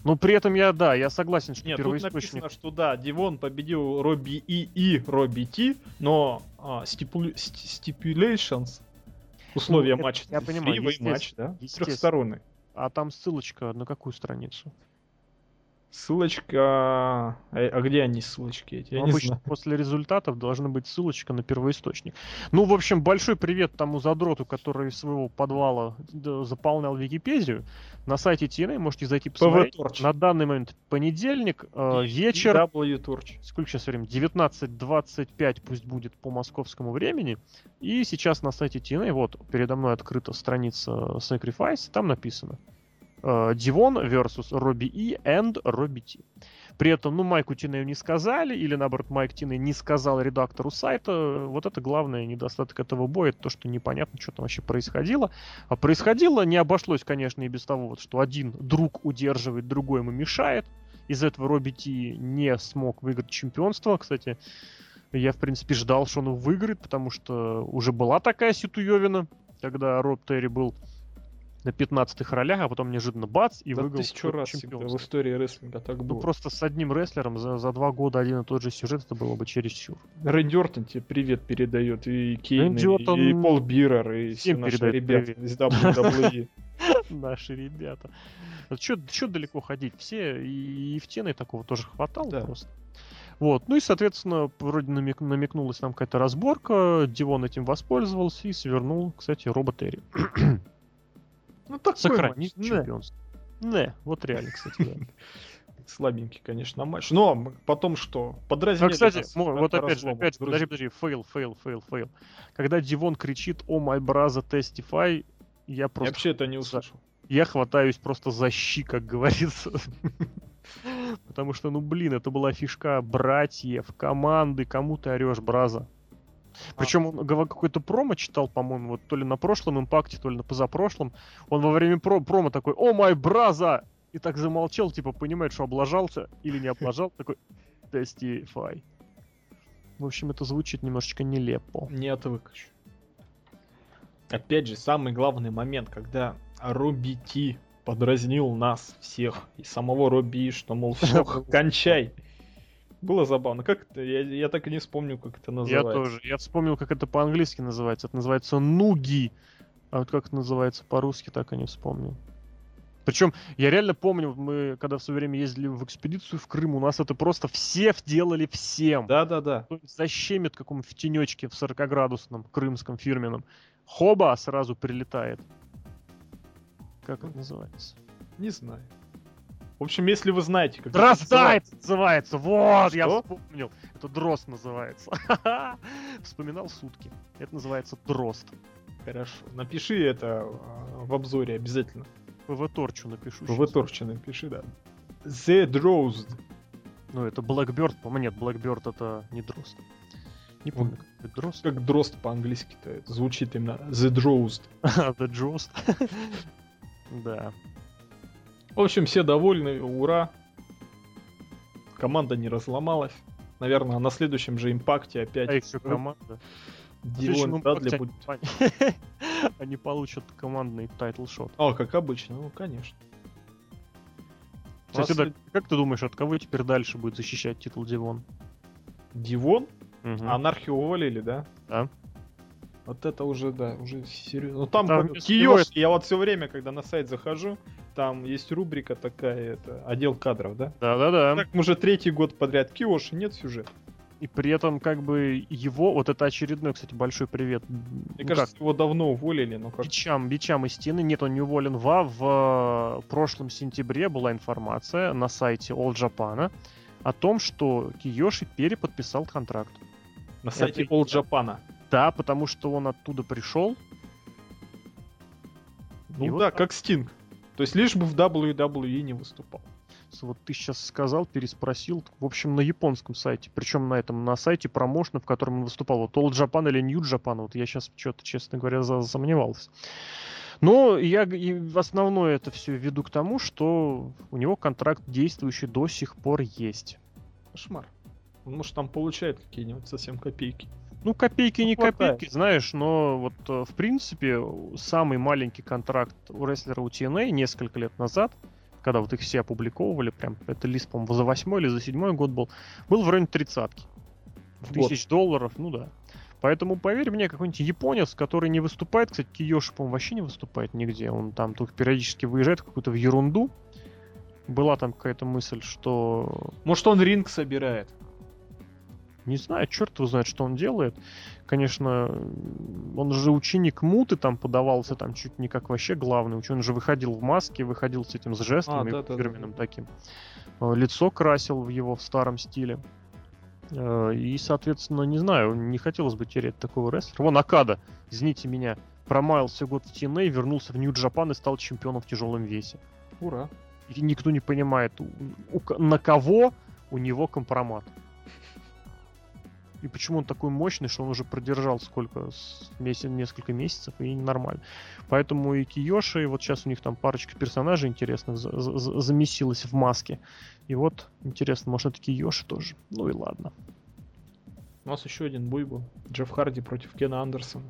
Но при этом я, да, я согласен, что Нет, тут первоисточник... написано, что да, Дивон победил Робби И и Робби Ти, но а, стипу- stipulations, условия Ну, матча, я понимаю, матч, да, трехсторонний. А там ссылочка на какую страницу? Ссылочка, а, а где они ссылочки эти? Я Ну, не обычно знаю. после результатов должна быть ссылочка на первоисточник. Ну, в общем, большой привет тому задроту, который из своего подвала заполнял Википедию. На сайте TNA можете зайти посмотреть. PV-Torch. На данный момент понедельник, э, вечер. W-Torch. Сколько сейчас время? 19.25 пусть будет по московскому времени. И сейчас на сайте TNA, вот, передо мной открыта страница Sacrifice, там написано. Э, Дивон versus Робби И and Робби Ти. При этом, ну, Майку Тинею не сказали, или, наоборот, Майк Тиней не сказал редактору сайта. Вот это главный недостаток этого боя, это то, что непонятно, что там вообще происходило. А происходило, не обошлось, конечно, и без того, вот, что один друг удерживает, другой ему мешает. Из этого Робби Ти не смог выиграть чемпионство. Кстати, я, в принципе, ждал, что он выиграет, потому что уже была такая ситуевина, когда Роб Терри был на 15-х ролях, а потом неожиданно бац и Да выиграл тысячу раз в истории рестлинга так Ну, было. просто с одним рестлером за, за два года один и тот же сюжет, это было бы чересчур. Рэнди Ортон тебе привет передает, и Кейн, и, Ортон и Пол Бирер, и все наши ребята привет. из WWE. [laughs] Наши ребята. Что далеко ходить? Все, и, в TNA такого тоже хватало просто. Вот, ну и, соответственно, вроде намек- намекнулась нам какая-то разборка, Дивон этим воспользовался и свернул, кстати, Роба Терри. [clears throat] Ну, такой Сохранить матч. Не, чемпионство. Не, вот реально, кстати, да. [laughs] Слабенький, конечно, матч. Но потом что? Подразнили Ну, кстати, нас вот опять же, опять же, подожди, подожди, fail, fail, fail, fail. Когда Дивон кричит «О, май браза, testify», я Я просто... вообще это не услышал. Я хватаюсь просто за щи, как говорится. [laughs] Потому что, ну блин, это была фишка братьев, команды, кому ты орешь, браза. Причем он какой-то промо читал, по-моему, вот то ли на прошлом импакте, то ли на позапрошлом. Он во время про- промо такой, о май браза! И так замолчал, типа, понимает, что облажался или не облажал, [laughs] такой, testify. В общем, это звучит немножечко нелепо. Не отвык еще. Опять же, самый главный момент, когда Робби Ти подразнил нас всех и самого Робби, И, что, мол, [laughs] все, кончай. Было забавно. Как это? Я, я так и не вспомню, как это Я называется. тоже. Я вспомнил, как это по-английски называется. Это называется нуги. А вот как это называется по-русски, так и не вспомнил. Причем, я реально помню, мы когда в свое время ездили в экспедицию в Крым, у нас это просто все делали всем. Да-да-да. Защемит каком в тенечке в 40-градусном крымском фирменном. Хоба сразу прилетает. Как это называется? Не знаю. В общем, если вы знаете, как это Дроздай называется! Вот, я Что? вспомнил. Это дрозд называется. [laughs] Вспоминал сутки. Это называется дрозд. Хорошо. Напиши это а, в обзоре обязательно. ПВ Торчу напишу. В щас. Торче напиши, да. The Drozd. Ну, это Blackbird, по-моему, нет, Blackbird это не дрозд. Не помню, как это дрозд. Как дрозд по-английски-то звучит именно The Drozd. [laughs] The Дрозд. [laughs] Да. В общем, все довольны, ура. Команда не разломалась. Наверное, на следующем же импакте опять А еще команда. Дадли импакте будет... [laughs] они- получат командный тайтл-шот. А, как обычно, ну, конечно. Кстати, да, как ты думаешь, от кого теперь дальше будет защищать титул Дивон? Дивон, Мгм. анархию уволили, да? Да. Вот это уже, да, уже серьезно. Ну там Там киоск, я вот все время, когда на сайт захожу, там есть рубрика такая, это, отдел кадров, да? Да-да-да. Так, мы уже третий год подряд Киоши, нет сюжета. И при этом, как бы, его, вот это очередной, кстати, большой привет. Мне ну, кажется, как, его давно уволили, но как бичам, бичам из стены. Нет, он не уволен. ва. В э, прошлом сентябре была информация на сайте All Japan о том, что Киоши переподписал контракт. на сайте это- All Japan. Да, потому что он оттуда пришел. Ну И вот да, так. как Стинг. То есть лишь бы в WWE не выступал. Вот ты сейчас сказал, переспросил. В общем, на японском сайте. Причем на этом, на сайте промоушена, в котором он выступал. Вот All Japan или New Japan. Вот я сейчас что-то, честно говоря, за- засомневался. Но я в основное это все веду к тому, что у него контракт действующий до сих пор есть. Кошмар. Он, может, там получает какие-нибудь совсем копейки. Ну, копейки не Ну, хватает. копейки, знаешь, но вот э, в принципе самый маленький контракт у рестлера у TNA несколько лет назад, когда вот их все опубликовывали, прям это лист, по-моему, за восьмой или за седьмой год был, был в районе тридцатки. Тысяч долларов, ну да. Поэтому, поверь мне, какой-нибудь японец, который не выступает, кстати, Киоши, по-моему, вообще не выступает нигде, он там только периодически выезжает в какую-то в ерунду. Была там какая-то мысль, что Может, он ринг собирает. Не знаю, черт его знает, что он делает. Конечно, он же ученик Муты там подавался, там чуть не как вообще главный. Он же выходил в маске, выходил с этим с жестом А, и да-да-да. фирменным таким. Э, Лицо красил в его в старом стиле. Э, И, соответственно, не знаю, не хотелось бы терять такого рестлера. Вон Акада, извините меня, промаялся год в TNA, вернулся в Нью-Джапан и стал чемпионом в тяжелом весе. Ура. И никто не понимает, у- у- на кого у него компромат. И почему он такой мощный, что он уже продержал сколько, с- меся- несколько месяцев, и нормально. Поэтому и Киоши, и вот сейчас у них там парочка персонажей интересных за- за- за- замесилась в маске. И вот, интересно, может это Киоши тоже. Ну и ладно. У нас еще один бой был. Джефф Харди против Кена Андерсона.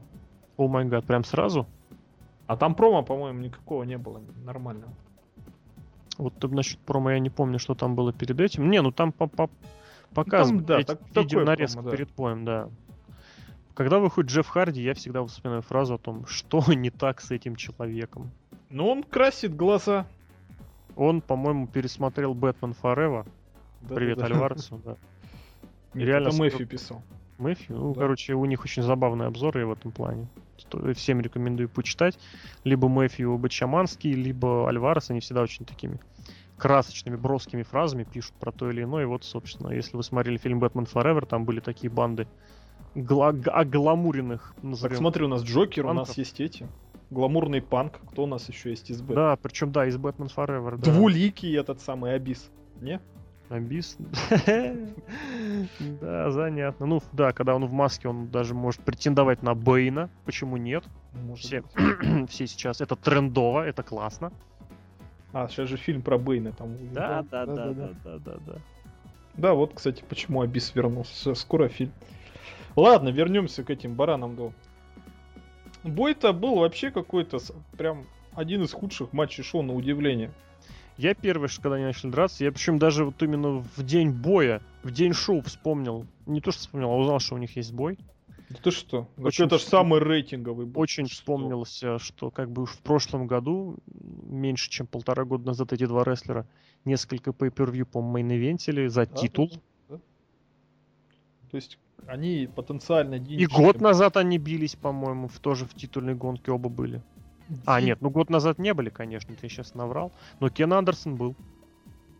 О май гад, прям сразу? А там промо, по-моему, никакого не было нормального. Вот ты насчет промо я не помню, что там было перед этим. Не, ну там по по показывают да, эти так- видео нарезка да. перед боем, да. Когда выходит Джефф Харди, я всегда вспоминаю фразу о том, [laughs] что не так с этим человеком. Ну, он красит глаза. Он, по-моему, пересмотрел Бэтмен Forever. Да, Привет да, да. Альваресу, да. [laughs] Нет, Реально это Мэфи писал. Мэфью. Ну, Да. короче, у них очень забавные обзоры в этом плане. Сто- Всем рекомендую почитать. Либо Мэфью Бачаманский, либо Альварес. Они всегда очень такими красочными, броскими фразами пишут про то или иное. И вот, собственно, если вы смотрели фильм «Бэтмен Forever», там были такие банды гла- огламуренных, Так назовем. смотри, у нас Джокер, у нас панков. есть эти. Гламурный панк. Кто у нас еще есть из Бэт? Да, причем, да, из «Batman Forever», да. Двуликий этот самый Абис. Не? Абис. [laughs] Да, занятно. Ну, да, когда он в маске, он даже может претендовать на Бэйна. Почему нет? [clears throat] Все сейчас. Это трендово, это классно. А, сейчас же фильм про Бэйна там. Да, да, да, да, да, да, да. Да, вот, кстати, почему Абис вернулся. Скоро фильм. Ладно, вернемся к этим баранам, да. Бой-то был вообще какой-то прям один из худших матчей шоу, на удивление. Я первый, что когда они начали драться, я причем даже вот именно в день боя, в день шоу вспомнил. Не то, что вспомнил, а узнал, что у них есть бой. Да ты что? Очень это же самый рейтинговый бой. Очень Что? вспомнился, что как бы уж в прошлом году, меньше чем полтора года назад, эти два рестлера несколько pay-per-view по мейн-ивентили за Да, титул. да. То есть они потенциально И год назад они бились, по-моему, в, тоже в титульной гонке оба были. А, нет, ну год назад не были, конечно, ты сейчас наврал. Но Кен Андерсон был.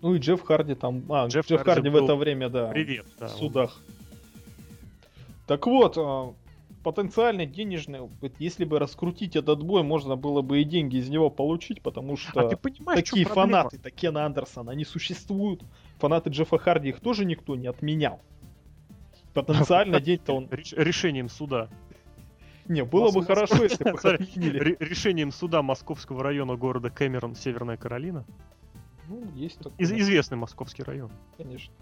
Ну и Джефф Харди там. А, Джефф Джефф, Харди Харди в был. это время, да. Привет. Да, в он- судах. Так вот, а, потенциально денежный, если бы раскрутить этот бой, можно было бы и деньги из него получить, потому что А ты понимаешь, такие фанаты, так Кена Андерсона, они существуют. Фанаты Джеффа Харди их тоже никто не отменял. Потенциально день-то он... Реш- решением суда. Не, было бы Мос- хорошо, если бы отменили. ре- решением суда Московского района города Кэмерон, Северная Каролина. Ну, есть такое, Из- известный московский район. конечно.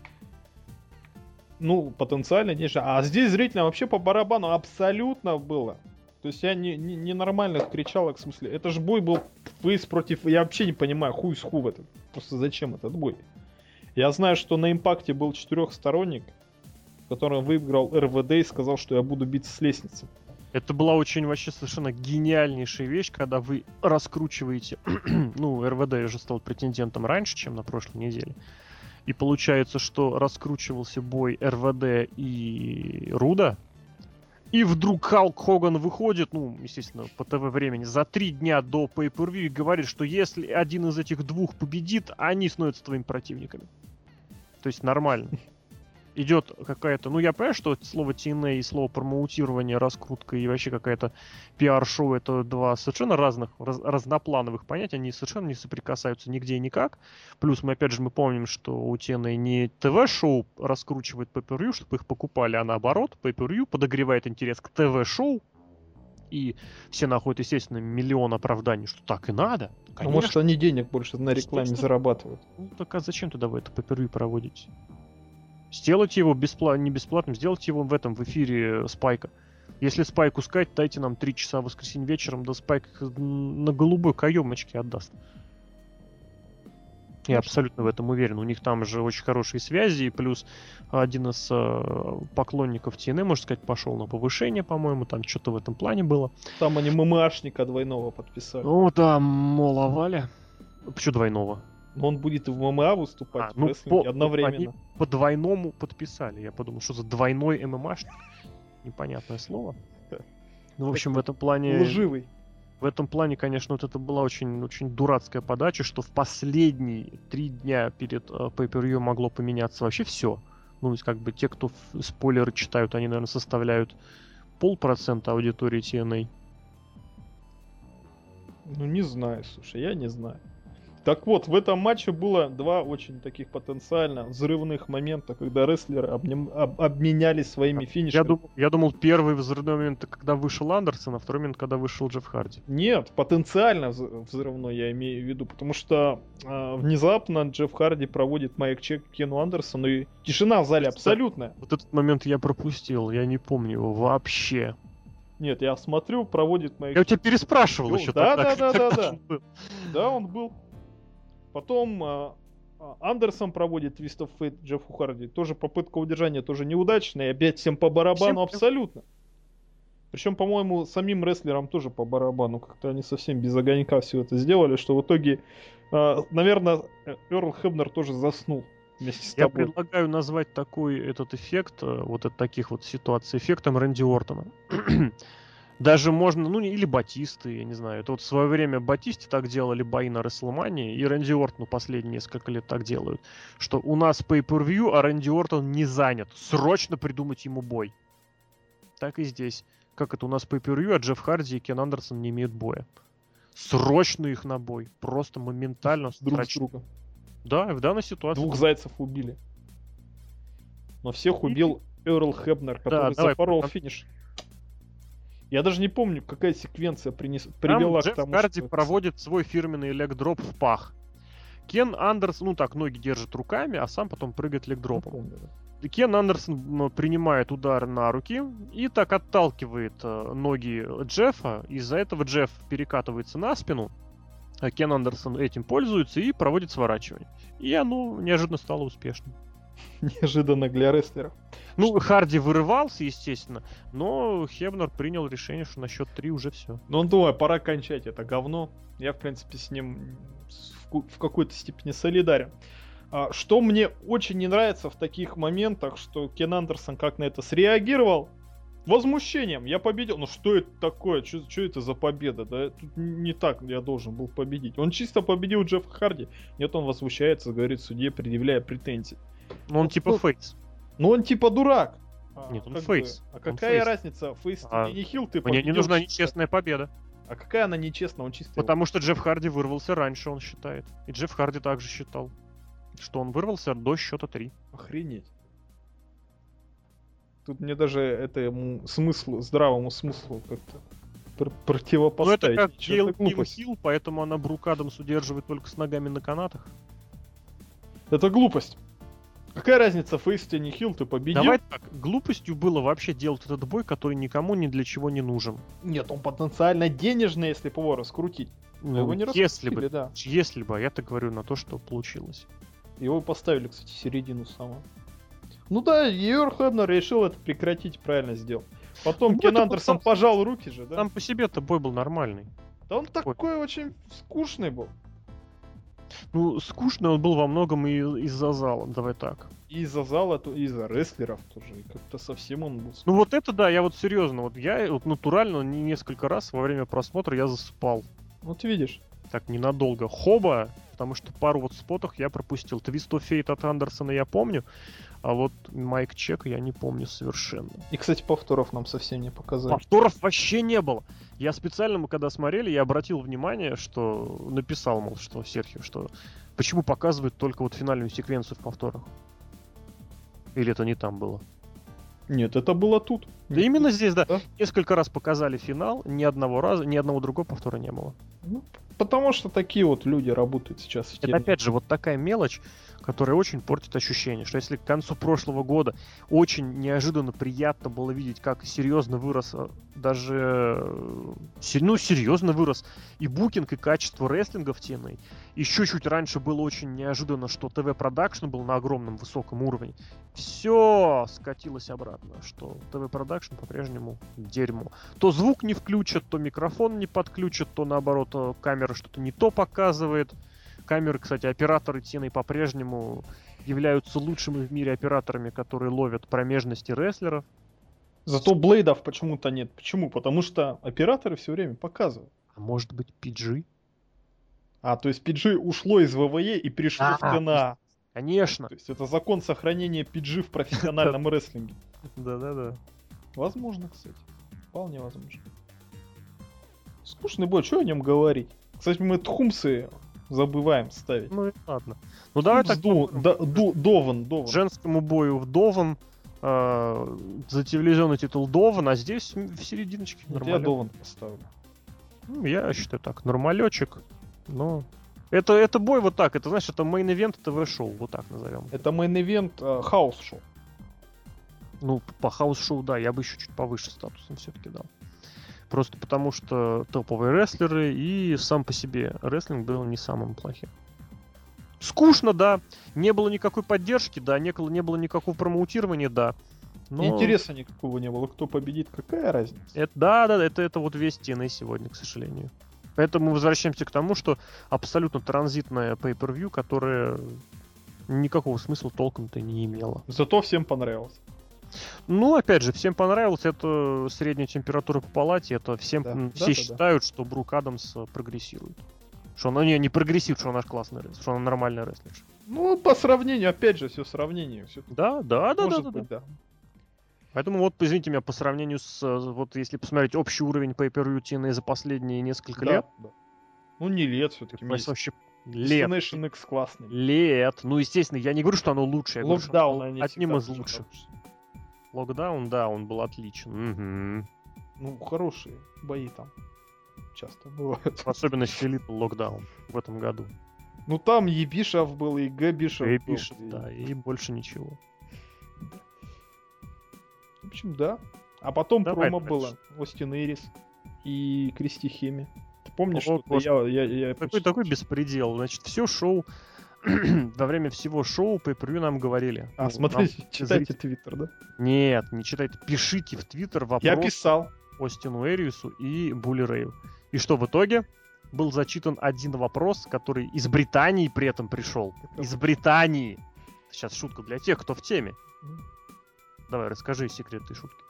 Ну, потенциально денежно. А здесь зрителям вообще по барабану абсолютно было. То есть я не, не, ненормальных кричалок, в смысле, это же бой был фейс против... Я вообще не понимаю, хуй с ху в этот. Просто зачем этот бой? Я знаю, что на импакте был четырехсторонник, который выиграл РВД и сказал, что я буду биться с лестницы. Это была очень вообще совершенно гениальнейшая вещь, когда вы раскручиваете, [clears throat] ну, РВД уже стал претендентом раньше, чем на прошлой неделе. И получается, что раскручивался бой РВД и Руда. И вдруг Халк Хоган выходит, ну, естественно, по ТВ времени, за три дня до pay per и говорит, что если один из этих двух победит, они становятся твоими противниками. То есть нормально идет какая-то... Ну, я понимаю, что слово TNA и слово промоутирование, раскрутка и вообще какая-то пиар-шоу это два совершенно разных, раз- разноплановых понятия, они совершенно не соприкасаются нигде и никак. Плюс мы, опять же, мы помним, что у TNA не ТВ-шоу раскручивает pay чтобы их покупали, а наоборот, pay подогревает интерес к ТВ-шоу, и все находят, естественно, миллион оправданий, что так и надо. Ну, может, они денег больше на рекламе что- зарабатывают. Ну, так а зачем тогда вы это pay проводите? Сделайте его бесплатно, не бесплатным, сделайте его в этом, в эфире Спайка. Если Спайку сказать, дайте нам 3 часа в воскресенье вечером, да Спайк на голубой каемочке отдаст. Я абсолютно в этом уверен. У них там же очень хорошие связи, и плюс один из э, поклонников TNA, можно сказать, пошел на повышение, по-моему, там что-то в этом плане было. Там они ММАшника двойного подписали. Ну да, мол. Почему двойного? Но он будет и в ММА выступать, А, в ну, рестлинге по- одновременно. по двойному подписали. Я подумал, что за двойной ММАшник? Непонятное слово. Ну, в общем, в этом плане... Лживый. В этом плане, конечно, вот это была очень, очень дурацкая подача, что в последние три дня перед э, pay могло поменяться вообще все. Ну, как бы те, кто спойлеры читают, они, наверное, составляют полпроцента аудитории TNA. Ну, не знаю, слушай, я не знаю. Так вот, в этом матче было два очень таких потенциально взрывных момента, когда рестлеры обним... об... обменялись своими финишами. Я, дум... я думал, первый взрывной момент, когда вышел Андерсон, а второй момент, когда вышел Джефф Харди. Нет, потенциально взрывной я имею в виду, потому что э, внезапно Джефф Харди проводит майк чек Кену Андерсону, и тишина в зале абсолютная. Вот этот момент я пропустил, я не помню его вообще. Нет, я смотрю, проводит майк Я у тебя переспрашивал еще да, тогда, да, [laughs] да, да, да. Да, он был. Потом а, а, Андерсон проводит Twist of Fate Джеффу Харди. Тоже попытка удержания тоже неудачная. Опять всем по барабану всем... абсолютно. Причем, по-моему, самим рестлерам тоже по барабану. Как-то они совсем без огонька все это сделали, что в итоге, а, наверное, Эрл Хебнер тоже заснул вместе с Я тобой. предлагаю назвать такой этот эффект, э, вот от таких вот ситуаций, эффектом Рэнди Ортона. Даже можно, ну, или Батисты, я не знаю. Это вот в свое время Батисте так делали бои на Рестлмании, и Рэнди Ортон последние несколько лет так делают. Что у нас pay-per-view, а Рэнди Ортон не занят. Срочно придумать ему бой. Так и здесь. Как это у нас pay-per-view, а Джефф Харди и Кен Андерсон не имеют боя. Срочно их на бой. Просто моментально. Друг с другом. Да, в данной ситуации. Двух зайцев убили. Но всех убил Эрл Хебнер, который да, запорол давай, финиш. Я даже не помню, какая секвенция принес... привела Там к тому, Гарди что... проводит свой фирменный лег-дроп в пах. Кен Андерсон, ну так, ноги держит руками, а сам потом прыгает лег-дропом. Помню, да. Кен Андерсон принимает удар на руки и так отталкивает э, ноги Джеффа. Из-за этого Джефф перекатывается на спину. А Кен Андерсон этим пользуется и проводит сворачивание. И оно неожиданно стало успешным. [laughs] Неожиданно для рестлеров. Ну, Харди вырывался, естественно, но Хебнер принял решение, что на счет 3 уже все. Ну, он думает, пора кончать это говно. Я, в принципе, с ним в какой-то степени солидарен. А, что мне очень не нравится в таких моментах, что Кен Андерсон как на это среагировал, возмущением. Я победил. Ну что это такое? Что это за победа? Да тут не так я должен был победить. Он чисто победил Джеффа Харди. Нет, он возмущается, говорит судье, предъявляя претензии. Ну он вот, типа face. Ну он типа дурак. А, Нет, он face. Бы, а какая разница, face а, не heel, ты Мне не нужна нечестная победа. А какая она нечестная, он чисто... Потому что Джефф Харди вырвался раньше, он считает. И Джефф Харди также считал, что он вырвался до счета 3. Охренеть. Тут мне даже это ему смыслу, здравому смыслу как-то пр- противопоставить. Ну это как Гейл heel, поэтому она Брук Адамс удерживает только с ногами на канатах. Это глупость. Какая разница, фейс тебе не хил, ты победил? Давай так, глупостью было вообще делать этот бой, который никому ни для чего не нужен. Нет, он потенциально денежный, если бы его раскрутить. Ну, его не если бы, да. Если бы, я так говорю на то, что получилось. Его поставили, кстати, середину самого. Ну да, Йор решил это прекратить, правильно сделал. Потом ну, Кен Андерсон сам, пожал руки же, да? Сам по себе-то бой был нормальный. Да он такой Ой. очень скучный был. Ну, скучный он был во многом и из-за зала, давай так. И из-за зала, то и из-за рестлеров тоже. Как-то совсем он был. Ну вот это да, я вот серьезно, вот я вот натурально несколько раз во время просмотра я засыпал. Вот видишь. Так ненадолго. Хоба, потому что пару вот спотах я пропустил. Твист of Fate от Андерсона я помню, а вот Майк Чек я не помню совершенно. И, кстати, повторов нам совсем не показали. Повторов вообще не было. Я специально, мы когда смотрели, я обратил внимание, что написал, мол, что Серхио, что почему показывают только вот финальную секвенцию в повторах. Или это не там было? Нет, это было тут. Да именно здесь, да. да. Несколько раз показали финал, ни одного раза, ни одного другого повтора не было. Ну, потому что такие вот люди работают сейчас в Это опять же вот такая мелочь, которая очень портит ощущение, что если к концу прошлого года очень неожиданно приятно было видеть, как серьезно вырос, э, даже, э, ну, серьезно вырос и букинг, и качество рестлинга в TNA. Еще чуть раньше было очень неожиданно, что ТВ-продакшн был на огромном высоком уровне. Все скатилось обратно, что ТВ-продакшн по-прежнему дерьмо. То звук не включат, то микрофон не подключат, то наоборот э, камера что-то не то показывает камеры, кстати, операторы TNA по-прежнему являются лучшими в мире операторами, которые ловят промежности рестлеров. Зато Блейдов почему-то нет. Почему? Потому что операторы все время показывают. А может быть PG? А, то есть PG ушло из ВВЕ и пришло а, в ТНА. Конечно. То есть это закон сохранения PG в профессиональном [laughs] рестлинге. Да-да-да. Возможно, кстати. Вполне возможно. Скучный бой, что о нем говорить? Кстати, мы Тхумсы забываем ставить. Ну и ладно. Ну давай так. Ду, да, ду, Дован, Дован. Женскому бою в Дован. э, за телевизионный титул Дован, а здесь в серединочке Вот Я нормально. Дован поставлю. Ну, я считаю так, нормалечек. Но это, это бой вот так, это знаешь, это мейн-ивент ТВ-шоу, вот так назовем. Это мейн-ивент хаус-шоу. Ну, по хаус-шоу, да, я бы еще чуть повыше статусом все-таки дал. Просто потому что топовые рестлеры и сам по себе рестлинг был не самым плохим. Скучно, да. Не было никакой поддержки, да. Не, было- не было никакого промоутирования, да. Но Интереса никакого не было. Кто победит, какая разница? Это, да, да, это, это вот весь TNA сегодня, к сожалению. Поэтому мы возвращаемся к тому, что абсолютно транзитная pay-per-view, которая никакого смысла толком-то не имела. Зато всем понравилось. Ну, опять же, всем понравилось, это средняя температура по палате, это всем Да, да, все да, да. считают, что Брук Адамс э, прогрессирует. Что он не, не прогрессирует, что он наш классный рестлер, что он нормальный рестлер. Ну, по сравнению, опять же, все сравнение. Все Да, да, да, да, да, да. быть, да. Поэтому вот, извините меня, по сравнению с, э, вот если посмотреть общий уровень pay-per-view TNA за последние несколько Да, лет, да. Ну, не лет все-таки. вообще лет. Destination X классный. Лет. Ну, естественно, я не говорю, что оно лучшее. говорю, что Локдаун оно они одним из лучших. хорошие. Локдаун, да, он был отличен. Мгм. Ну, хорошие бои там часто бывают. В особенности Little Локдаун в этом году. Ну, там и Бишов был, и Г был, пишет, и- да, и больше ничего. В общем, да. А потом Давай промо дальше. было. Остин Эрис и Кристи Хеми. Ты помнишь, О, что я, я, я Такой, почти- такой беспредел. Значит, все шоу, [clears throat] во время всего шоу по нам говорили. А, Ну, смотрите, нам, [laughs] читайте твиттер, да? Нет, не читайте. Пишите в Твиттер вопрос Я писал. Остину Эриусу и Булли Рэю. И что в итоге? Был зачитан один вопрос, который из Британии при этом пришел. Из Британии. Сейчас шутка для тех, кто в теме. Давай, расскажи секрет этой шутки.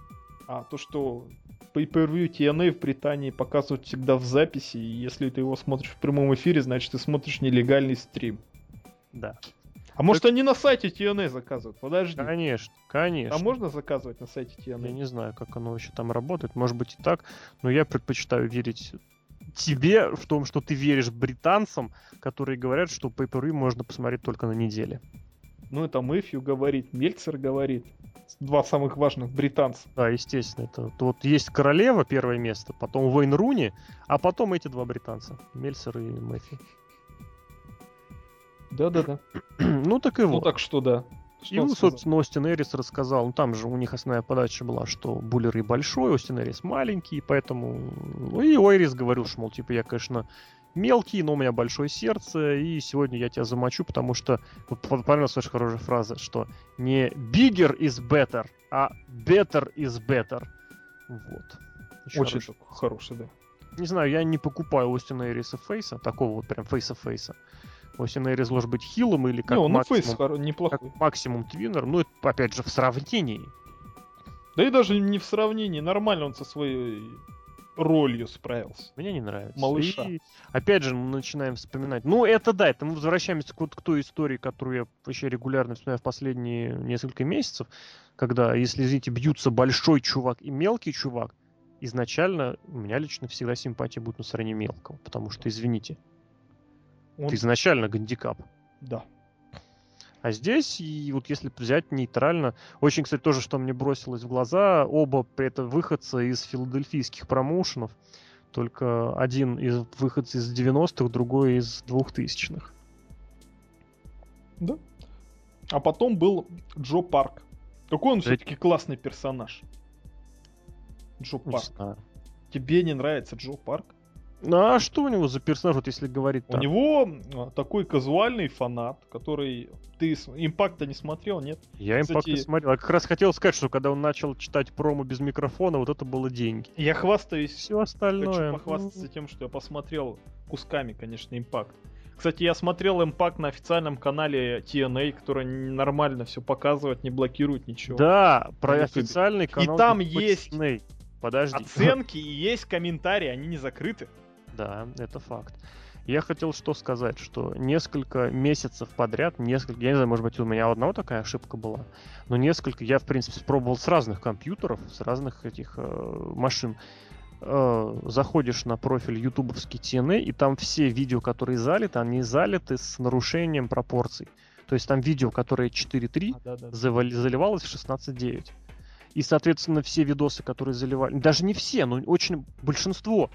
А, то, что Pay-Per-View TNA в Британии показывают всегда в записи, и если ты его смотришь в прямом эфире, значит ты смотришь нелегальный стрим. Да. А может они на сайте TNA заказывают? Подожди. Конечно, конечно. А можно заказывать на сайте Я TNA? не знаю, как оно вообще там работает. Может быть и так, но я предпочитаю верить тебе в том, что ты веришь британцам, которые говорят, что pay можно посмотреть только на неделе. Ну, это Мэфью говорит, Мельцер говорит. Два самых важных британца. Да, естественно. Это вот есть королева первое место, потом Вейн Руни, а потом эти два британца, Мельцер и Мэфи. Да-да-да. [clears throat] ну так и Ну вот. так что да. Что И, он ну, собственно, Остин Эрис рассказал, ну там же у них основная подача была, что Буллер и большой, Остин Эрис маленький, поэтому... Ну и Ойрис говорил, что, мол, типа, я, конечно, мелкий, но у меня большое сердце, и сегодня я тебя замочу, потому что... Вот по- понравилась очень хорошая фраза, что не bigger is better, а better is better. Вот. Очень Очень хорошо. такой хороший, да. Не знаю, я не покупаю Остина Эриса Фейса, такого вот прям Фейса-Фейса. Остин Эрис может быть хилом или как не, он ну, максимум неплохой. как максимум твиннер, ну, это, опять же, в сравнении. Да и даже не в сравнении, нормально он со своей ролью справился. Мне не нравится. Малыша. И опять же, мы начинаем вспоминать. Ну, это да, это мы возвращаемся к, к той истории, которую я вообще регулярно вспоминаю в последние несколько месяцев, когда, если, извините, бьются большой чувак и мелкий чувак, изначально у меня лично всегда симпатия будет на стороне мелкого, потому что, извините, Он- это изначально гандикап. Да. А здесь, и вот если взять нейтрально, очень, кстати, тоже, что мне бросилось в глаза, оба при этом выходца из филадельфийских промоушенов, только один из выходец из 90-х, другой из 2000-х. Да. А потом был Джо Парк. Какой он Да- все-таки классный персонаж. Джо Не Парк. знаю. Тебе не нравится Джо Парк? Ну а что у него за персонаж, вот если говорить У так? него а, такой казуальный фанат, который... Ты импакта не смотрел, нет? Я импакт не кстати- смотрел. Я как раз хотел сказать, что когда он начал читать промо без микрофона, вот это было деньги. Я хвастаюсь Все остальное... Хочу ну, похвастаться тем, что я посмотрел кусками, конечно, импакт. Кстати, я смотрел импакт на официальном канале TNA, который н- нормально все показывает, не блокирует ничего. Да, про Ютубе. официальный канал. там Discord есть TNA. Подожди. Оценки и есть комментарии, они не закрыты. Да, это факт. Я хотел что сказать, что несколько месяцев подряд, несколько, я не знаю, может быть, у меня у одного такая ошибка была, но несколько, я, в принципе, пробовал с разных компьютеров, с разных этих э, машин. э, заходишь на профиль ютубовский TNA, и там все видео, которые залиты, они залиты с нарушением пропорций. То есть там видео, которое 4.3, А, да, да, да. заливалось в 16.9. И, соответственно, все видосы, которые заливали, даже не все, но очень большинство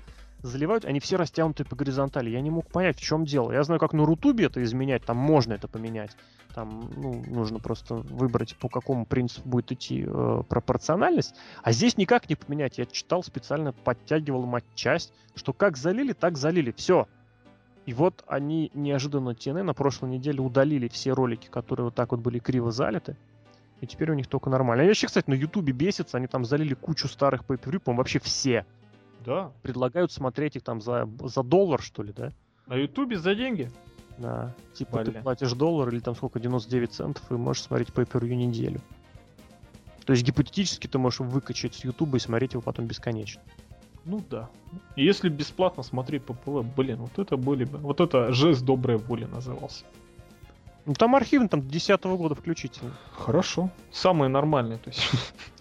заливают, они все растянуты по горизонтали. Я не мог понять, в чем дело. Я знаю, как на Рутубе это изменять, там можно это поменять. Там ну, нужно просто выбрать, по какому принципу будет идти э, пропорциональность. А здесь никак не поменять. Я читал специально, подтягивал матчасть, что как залили, так залили. Все. И вот они неожиданно TNA на прошлой неделе удалили все ролики, которые вот так вот были криво залиты. И теперь у них только нормально. Я вообще, кстати, на Ютубе бесится, они там залили кучу старых pay по вообще все. Да. Предлагают смотреть их там за, за доллар, что ли, да? На Ютубе за деньги? Да. Типа ты Бля. платишь доллар или там сколько, 99 центов, и можешь смотреть pay per неделю. То есть гипотетически ты можешь выкачать с Ютуба и смотреть его потом бесконечно. Ну да. Если бесплатно смотреть по ПВ, блин, вот это были бы. Вот это жест доброй воли назывался. Ну там архивно, там 2010 года включительно. Хорошо. Самые нормальные, то есть. [laughs]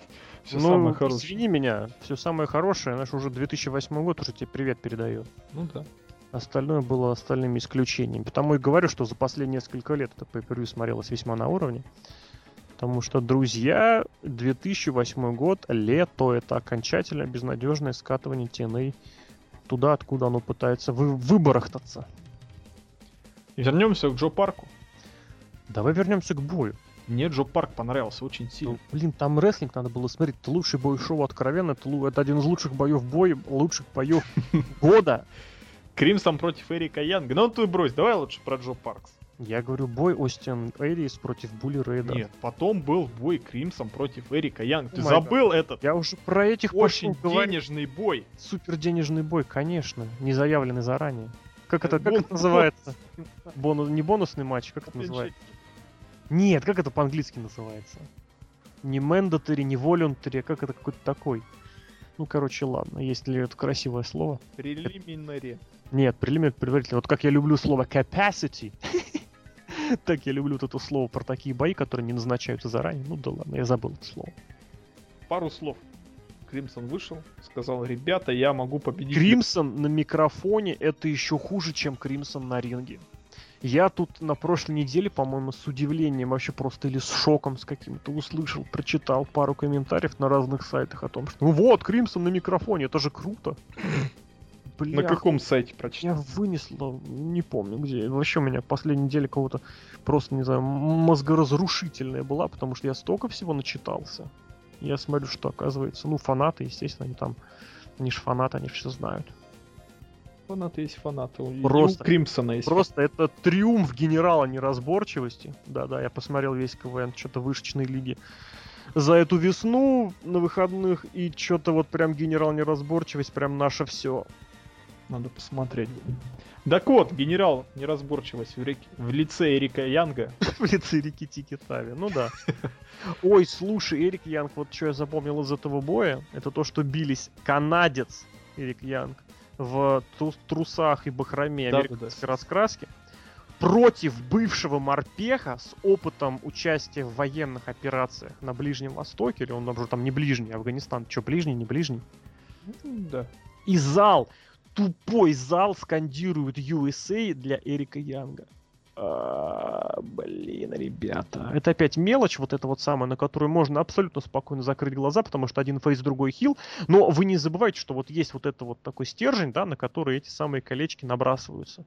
Все ну, самое хорошее. извини меня, все самое хорошее, наш уже 2008 год уже тебе привет передает. Ну да. Остальное было остальными исключениями. Потому и говорю, что за последние несколько лет это pay смотрелось весьма на уровне. Потому что, друзья, 2008 год, лето, это окончательно безнадежное скатывание TNA туда, откуда оно пытается вы выбарахтаться. Вернемся к Джо Парку. Давай вернемся к бою. Мне Джо Парк понравился очень Ну, сильно. блин, там рестлинг надо было смотреть. Это лучший бой шоу откровенно. Это, это один из лучших боев боя, лучших боев [laughs] года. Кримсон против Эрика Янга. Ну ты брось, давай лучше про Джо Паркс. Я говорю, бой Остин Эрис против Булли Рэя. Нет, потом был бой Кримсон против Эрика Янга. Ты Oh забыл этот Я уже про этих очень денежный бой. Супер денежный бой, конечно, не заявленный заранее. Как это, как это называется? Бонус, не бонусный матч, как это называется? Нет, как это по-английски называется? Не mandatory, не voluntary, а как это какой-то такой. Ну, короче, ладно, есть ли это красивое слово? Прелиминари. Нет, прелимит предварительно. Вот как я люблю слово capacity, [laughs] так я люблю вот это слово про такие бои, которые не назначаются заранее. Ну да ладно, я забыл это слово. Пару слов. Кримсон вышел, сказал, ребята, я могу победить. Кримсон на микрофоне это еще хуже, чем Кримсон на ринге. Я тут на прошлой неделе, по-моему, с удивлением, вообще просто или с шоком с каким-то услышал, прочитал пару комментариев на разных сайтах о том, что ну вот, Кримсон на микрофоне, это же круто. [laughs] Бля, На каком сайте я прочитал? вынесла, не помню где. Вообще у меня последняя неделя кого-то просто, не знаю, мозгоразрушительная была, потому что я столько всего начитался. Я смотрю, что оказывается, ну, фанаты, естественно, они там, они же фанаты, они все знают. Фанаты есть фанаты. У- и Просто- у Кримсона есть. Просто это триумф генерала неразборчивости. Да-да, я посмотрел весь КВН, что-то вышечной лиги. За эту весну на выходных и что-то вот прям генерал неразборчивость, прям наше все. Надо посмотреть. Так вот, генерал неразборчивость в, реке- в лице Эрика Янга. [laughs] В лице Рики Тики Тави, ну да. Ой, слушай, Эрик Янг, вот что я запомнил из этого боя, это то, что бились канадец Эрик Янг в тру- трусах и бахроме Да-да-да. американской раскраски против бывшего морпеха с опытом участия в военных операциях на Ближнем Востоке, или он уже там не ближний, Афганистан, что, ближний, не ближний? Да. И зал, тупой зал скандирует USA для Эрика Янга. А, блин, ребята. Это опять мелочь, вот эта вот самая, на которую можно абсолютно спокойно закрыть глаза, потому что один фейс, другой хил. Но вы не забывайте, что вот есть вот это вот такой стержень, да, на который эти самые колечки набрасываются.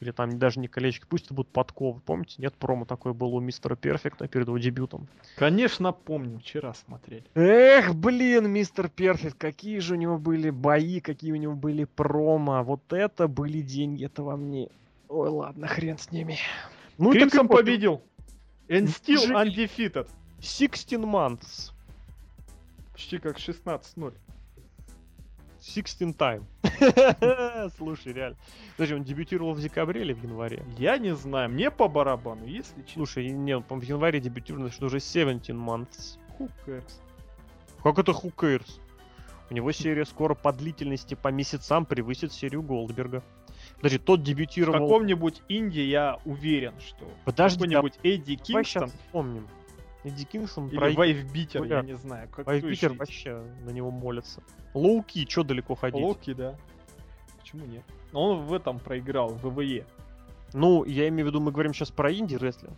Или там даже не колечки, пусть это будут подковы. Помните, нет промо такое было у мистера Перфекта перед его дебютом. Конечно, помню, вчера смотрели. Эх, блин, мистер Перфект, какие же у него были бои, какие у него были промо. Вот это были деньги, это во мне. Ой, ладно, хрен с ними. Ну, так и Кримсон победил. And still undefeated. 16 months. Почти как 16-0. 16 time. [laughs] Слушай, реально. Подожди, он дебютировал в декабре или в январе? Я не знаю, мне по барабану, если честно. Слушай, не, он, в январе дебютировал, значит, уже 17 months. Who cares? Как это who cares? У него серия скоро по длительности, по месяцам превысит серию Голдберга. Подожди, тот В дебютировал... каком-нибудь Инди я уверен, что Подожди, какой-нибудь Эдди Давай Кингстон вспомним. Эдди Кингстон Или про Вайфбитер, я не знаю. Как Вайфбитер вообще на него молятся. Лоуки, чё далеко ходить? Локи, да. Почему нет? Но он в этом проиграл, в ВВЕ. Ну, я имею в виду, мы говорим сейчас про инди-рестлинг.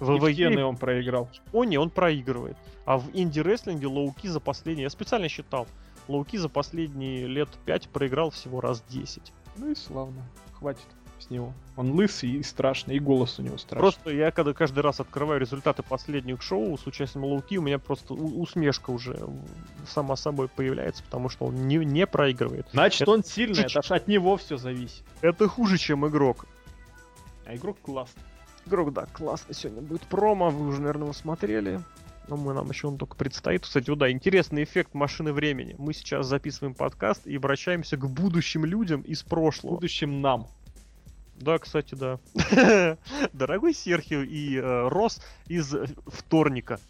В в ВВЕ он проиграл. Японии он проигрывает. А в инди-рестлинге Лоуки за последние... Я специально считал. Лоуки за последние лет 5 проиграл всего раз 10. Ну и славно. Хватит с него. Он лысый и страшный, и голос у него страшный. Просто я когда каждый раз открываю результаты последних шоу с участием Лоуки, у меня просто усмешка уже сама собой появляется, потому что он не, не проигрывает. Значит, Это он сильный, это ж от него все зависит. Это хуже, чем игрок. А игрок классный. Игрок, да, классно сегодня будет промо, вы уже, наверное, его смотрели. Но мы нам еще он только предстоит. Кстати, вот да, интересный эффект машины времени. Мы сейчас записываем подкаст и обращаемся к будущим людям из прошлого. будущем нам. Да, кстати, да. [laughs] Дорогой Серхио и э, Рос из э, вторника.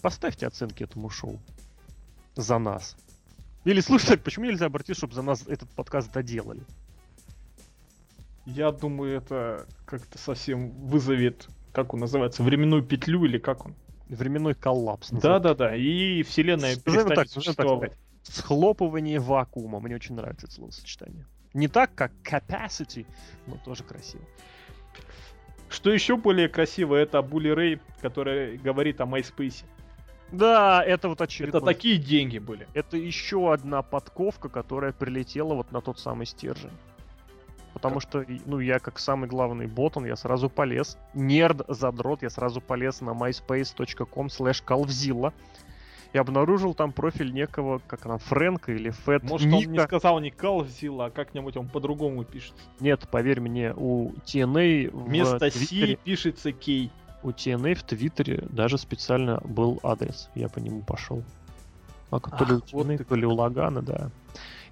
Поставьте оценки этому шоу. За нас. Или слушай, почему нельзя обратиться, чтобы за нас этот подкаст доделали? Я думаю, это как-то совсем вызовет, как он называется, временную петлю или как он? Временной коллапс. Да-да-да, и вселенная Назовем перестанет так, назовем так существовать. Схлопывание вакуума. Мне очень нравится это словосочетание. Не так, как capacity, но тоже красиво. Что еще более красиво, это Були Рэй, который говорит о MySpace. Да, это вот очередной. Это такие деньги были. Это еще одна подковка, которая прилетела вот на тот самый стержень. Потому Как? что, ну, я как самый главный ботан, я сразу полез. Нерд задрот, я сразу полез на myspace.com slash calvzilla и обнаружил там профиль некого, как она, Фрэнка или Фэт Может, он не Ника. сказал не Калзила, а как-нибудь он по-другому пишется. Нет, поверь мне, у TNA в Вместо Си пишется Кей. у TNA в Твиттере даже специально был адрес. Я по нему пошел. А то ли у вот TNA, ты то ли у Лагана, да.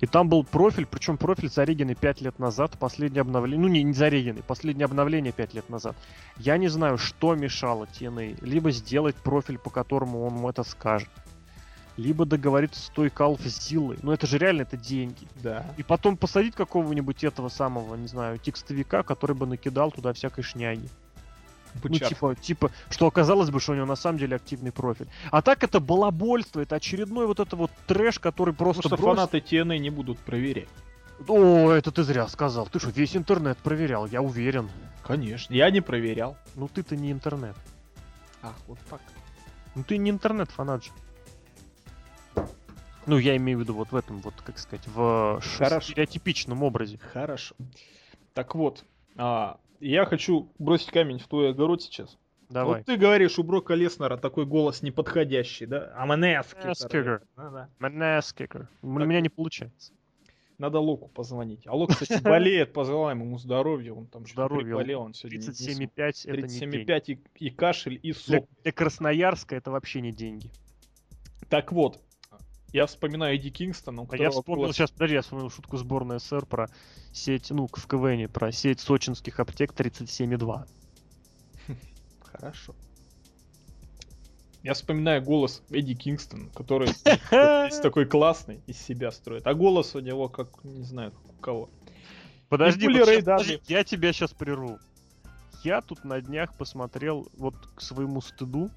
И там был профиль, причем профиль зарегенный 5 лет назад, последнее обновление, ну не, не зарегенный, последнее обновление 5 лет назад. Я не знаю, что мешало TNA, либо сделать профиль, по которому он ему это скажет, либо договориться с той Калф Зиллой. Ну это же реально, это деньги. Да. И потом посадить какого-нибудь этого самого, не знаю, текстовика, который бы накидал туда всякой шняги. Ну, типа, типа, что оказалось бы, что у него на самом деле активный профиль. А так это балабольство, это очередной вот это вот трэш, который Потому просто что бросил- фанаты TNA не будут проверять. О, это ты зря сказал. Ты что, весь интернет проверял, я уверен. Конечно. Я не проверял. Ну ты-то не интернет. Ах, вот так. Ну ты не интернет-фанат же. Ну, я имею в виду вот в этом, вот, как сказать, в Хорошо. стереотипичном образе. Хорошо. Так вот, а, я хочу бросить камень в твой огород сейчас. Давай. Вот ты говоришь, у Брока Леснера такой голос неподходящий, да? А. Манас kicker. У меня не получается. Надо Локу позвонить. А Лок, кстати, [laughs] болеет, пожелаем ему здоровья. Он там что-то Здоровья, приболел, он сегодня не- не смог. 37,5 это не деньги. 37,5 и, и кашель, и Для, соп. для Красноярска это вообще не деньги. Так вот, я вспоминаю Эдди Кингстона, у А я вспомнил голос- сейчас, подожди, я вспомнил шутку сборной СССР про сеть, ну, в КВН, про сеть сочинских аптек 37,2. [laughs] Хорошо. Я вспоминаю голос Эдди Кингстона, который [laughs] такой классный, из себя строит. А голос у него как, не знаю, как у кого. Подожди, вот Рэй щас- подожди, я тебя сейчас прерву. Я тут на днях посмотрел, вот к своему стыду,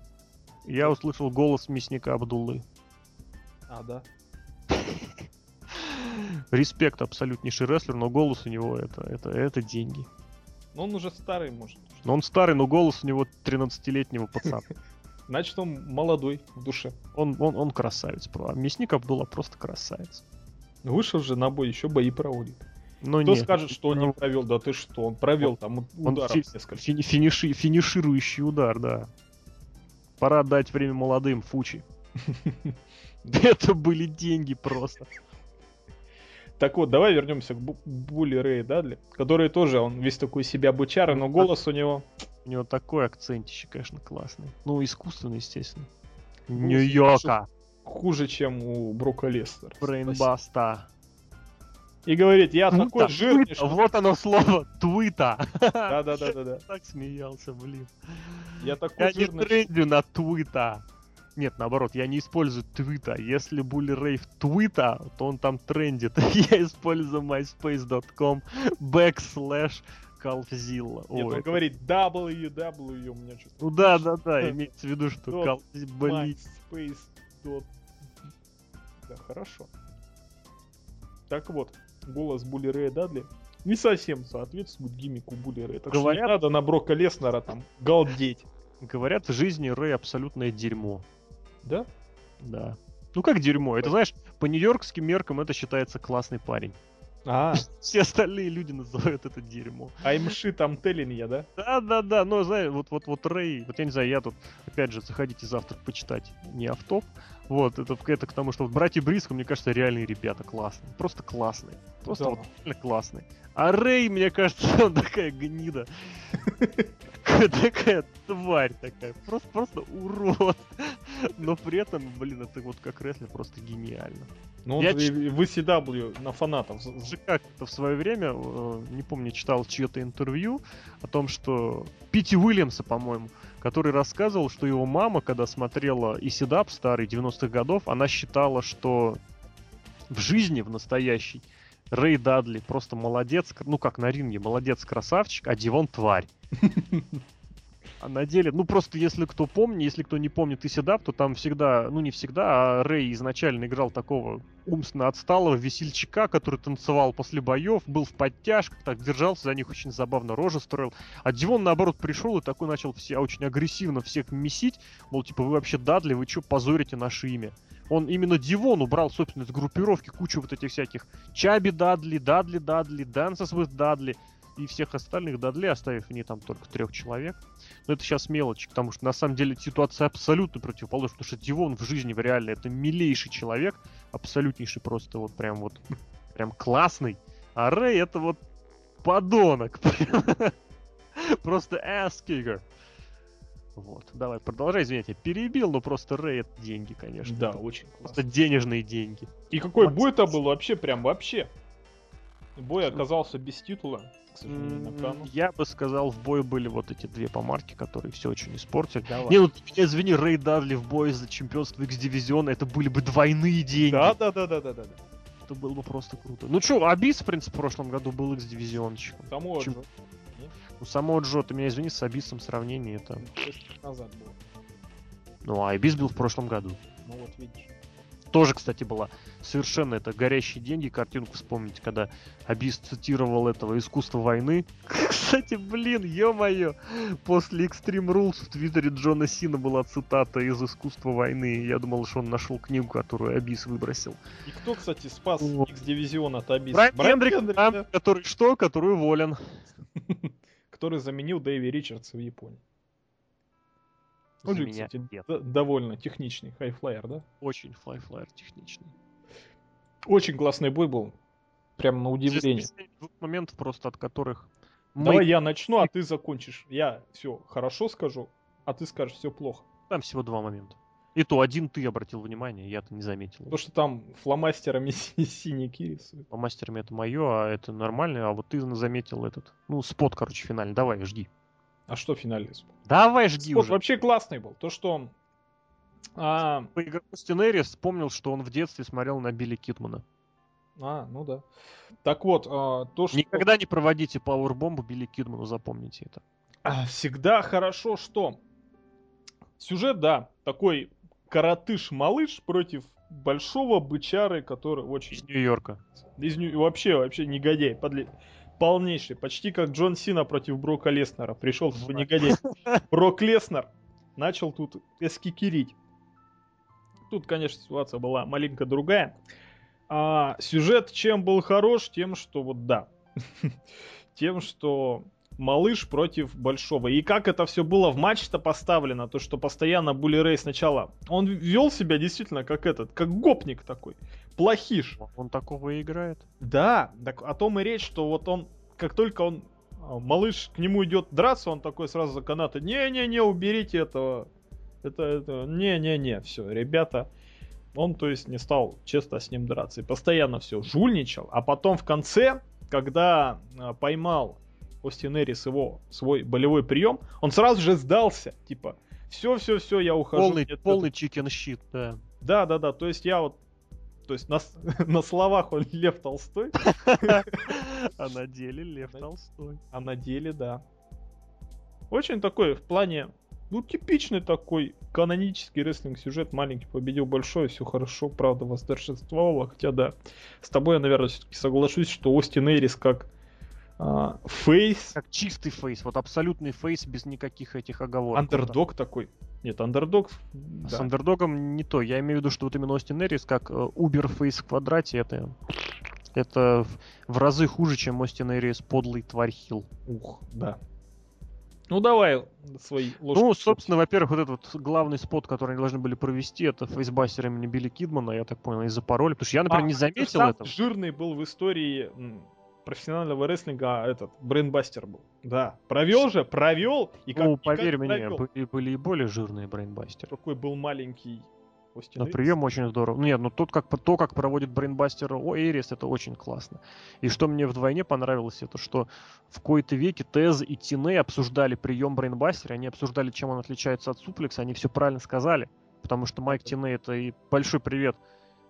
я услышал голос мясника Абдуллы. А, да. [laughs] Респект абсолютнейший рестлер, но голос у него это, это, это деньги. Но он уже старый, может. Но он старый, но голос у него 13-летнего пацана. [laughs] Значит, он молодой в душе. Он, он, он красавец. А мясник Абдулла просто красавец. Вышел же на бой, еще бои проводит. Но Кто нет, скажет, что он не ну, провел? Да ты что, он провел там Он ударов фи- несколько. фини- финиши- финиширующий удар, да. Пора дать время молодым, Фучи. [laughs] [laughs] Это были деньги просто. Так вот, давай вернемся к Бу- Булли Рэй Дадли, который тоже, он весь такой себя бычара, но голос у него... У него такой акцентище, конечно, классный. Ну, искусственный, естественно. Голос Нью-Йорка, хуже, чем у Брока Лестера. Брейнбаста. И говорит, я такой Твита, жирный, что... Вот оно слово, твита. Да-да-да-да. [laughs] Так смеялся, блин. Я такой Я не жирный, трендю на твита. Нет, наоборот, я не использую твита. Если Булли Рэй в твита, то он там трендит. [laughs] Я использую myspace.com backslash Калфзилла. Нет, Ой, он говорит www, у меня что-то... Ну да, [laughs] да, да, имеется в виду, что Калфзи... Блин. MySpace. dot- Да, хорошо. Так вот, голос Були Рэя Дадли не совсем соответствует гиммику Були Рэя. Так что Говорят- не надо на Брока Леснера там галдеть. Говорят, в жизни Рэй абсолютное дерьмо. Да? Да. Ну как дерьмо? Это, знаешь, по нью-йоркским меркам это считается классный парень. А, [laughs] Все остальные люди называют это дерьмо. I'm shit, I'm telling you, да? Да, да, да, но знаешь, вот, вот, вот Рэй, вот я не знаю, я тут, опять же, заходите завтра почитать, не автоп. Вот, это, это к тому, что вот братья Бриско, мне кажется, реальные ребята, классные. Просто классные. Просто Да. вот реально классные. А Рэй, мне кажется, [laughs] он такая гнида. [laughs] Такая тварь такая. Просто, просто урод. Но при этом, блин, это вот как рестлер просто гениально. Ну, он Я в ECW на фанатов. как-то в свое время, э, не помню, читал чье-то интервью о том, что Пити Уильямса, по-моему, который рассказывал, что его мама, когда смотрела Исидап старый 90-х годов, она считала, что в жизни, в настоящей, Рэй Дадли просто молодец, ну как на ринге, молодец, красавчик, а Дивон тварь. [laughs] А на деле, ну просто если кто помнит, если кто не помнит Исидап, то там всегда, ну не всегда, а Рэй изначально играл такого умственно отсталого весельчака, который танцевал после боев, был в подтяжках, так держался за них очень забавно, рожи строил. А Дивон, наоборот, пришел и такой начал все очень агрессивно всех месить, мол, типа, вы вообще Дадли, вы что позорите наше имя? Он именно Дивон убрал, собственно, из группировки кучу вот этих всяких Чаби Дадли, Дадли Дадли, Dances with Дадли и всех остальных Дадли, оставив не там только трех человек. Но это сейчас мелочь, потому что на самом деле ситуация абсолютно противоположная, потому что Дивон в жизни в реале это милейший человек, абсолютнейший просто вот прям вот прям классный. А Рэй это вот подонок. [laughs] Просто ass kicker. Вот, давай, продолжай, извините, перебил, но просто Рэй это деньги, конечно. Да, Это очень Просто классно. денежные деньги. И какой Вот. бой это был вообще, прям вообще. Бой оказался без титула, к сожалению, на. Я бы сказал, в бою были вот эти две помарки, которые все очень испортили. Давай. Не, ну ты меня извини, Рэй Дадли в бой за чемпионство X-дивизиона, это были бы двойные деньги. Да, да, да, да, да, да. да. Это было бы просто круто. Ну чё, Абис, в принципе, в прошлом году был X-дивизионщиком. Тому Чем- Джо. У самого Джо, ты меня извини, с Абисом сравнение это... Лет назад было. Ну, а Абис был в прошлом году. Ну вот видишь. Тоже, кстати, была совершенно это горящие деньги. Картинку вспомните, когда Абис цитировал этого искусство войны. [laughs] Кстати, блин, ё-моё, после Extreme Rules в твиттере Джона Сина была цитата из искусства войны. Я думал, что он нашел книгу, которую Абис выбросил. И кто, кстати, спас Вот. X-дивизион от Абис? Брайан Брайан Хендрик, Хендрик, да, который что? Который уволен. [laughs] который заменил Дэйви Ричардса в Японии. Он За же, кстати, довольно техничный хайфлайер, да? Очень флайфлайер техничный. Очень классный бой был. Прям на удивление. Двух моментов просто, от которых... Давай мы- я начну, а ты закончишь. Я все хорошо скажу, а ты скажешь все плохо. Там всего два момента. И то один ты обратил внимание, я-то не заметил. Потому что там фломастерами [laughs] си- синяки рисуют. По мастерами это мое, а это нормально, а вот ты заметил этот. Ну, спот, короче, финальный. Давай, жди. А что финальный спот? Давай, жди Спот уже. вообще классный был. То, что... А, Поиграл с Тенери, вспомнил, что он в детстве смотрел на Билли Китмана. а, ну да. Так вот, а, то, что... Никогда не проводите пауэрбомбу Билли Кидману, запомните это. А, Всегда хорошо, что сюжет, да, такой коротыш-малыш против большого бычары, который очень... Из Нью-Йорка. Из Нью- вообще, вообще негодяй, подле- полнейший. Почти как Джон Сина против Брока Леснера. Пришел в негодяй. [laughs] Брок Леснер начал тут эскикерить. Тут, конечно, ситуация была маленько другая. А сюжет чем был хорош? Тем, что вот да. [laughs] Тем, что малыш против большого. И как это все было в матче-то поставлено, то что постоянно Були Рей сначала, он вел себя действительно как этот, как гопник такой, плохиш. Он такого и играет. Да, так о том и речь, что вот он, как только он, а, малыш к нему идет драться, он такой сразу за канаты, не-не-не, уберите этого, это, это, не-не-не, все, ребята, он, то есть, не стал честно с ним драться, и постоянно все жульничал, а потом в конце, когда а, поймал Остин Эрис его, свой болевой прием, он сразу же сдался, типа, все-все-все, я ухожу. Полный, мне это- полный чикен щит, да. да, да, да. То есть я вот То есть на, [laughs] на словах он [laughs] Лев Толстой, [laughs] А на деле Лев. Толстой. а на деле да. Очень такой в плане, ну типичный такой канонический рестлинг сюжет. Маленький победил большой, все хорошо, правда восторжествовало. Хотя да, с тобой я, наверное, все-таки соглашусь, что Остин Эрис как а, фейс, Как чистый фейс, вот абсолютный фейс без никаких этих оговорок. андердог такой. Нет, андердог, Да. С андердогом не то. Я имею в виду, что вот именно Остин Эрис как э, Uber фейс в квадрате, это это в- в разы хуже, чем Остин Эрис подлый тварь Хилл. Ух, да. Ну давай свои ложки. Ну, собственно, во-первых, вот этот вот главный спот, который они должны были провести, это фейсбастер имени Билли Кидмана, я так понял, из-за пароля. Потому что я, например, А, не заметил сам этого. Жирный был в истории профессионального рестлинга, а этот Брейнбастер был. Да, провел же, провел и как Ну, и как поверь мне, провел. были, были и более жирные брейнбастеры. Какой был маленький Остин Но Эрис. прием очень здорово. Нет, ну тот, как, то, как проводит брейнбастер о Эрис, это очень классно. И что мне вдвойне понравилось, это что в кои-то веке Тез и Тине обсуждали прием брейнбастера, они обсуждали, чем он отличается от суплекса, они все правильно сказали. Потому что Майк Тине это и большой привет.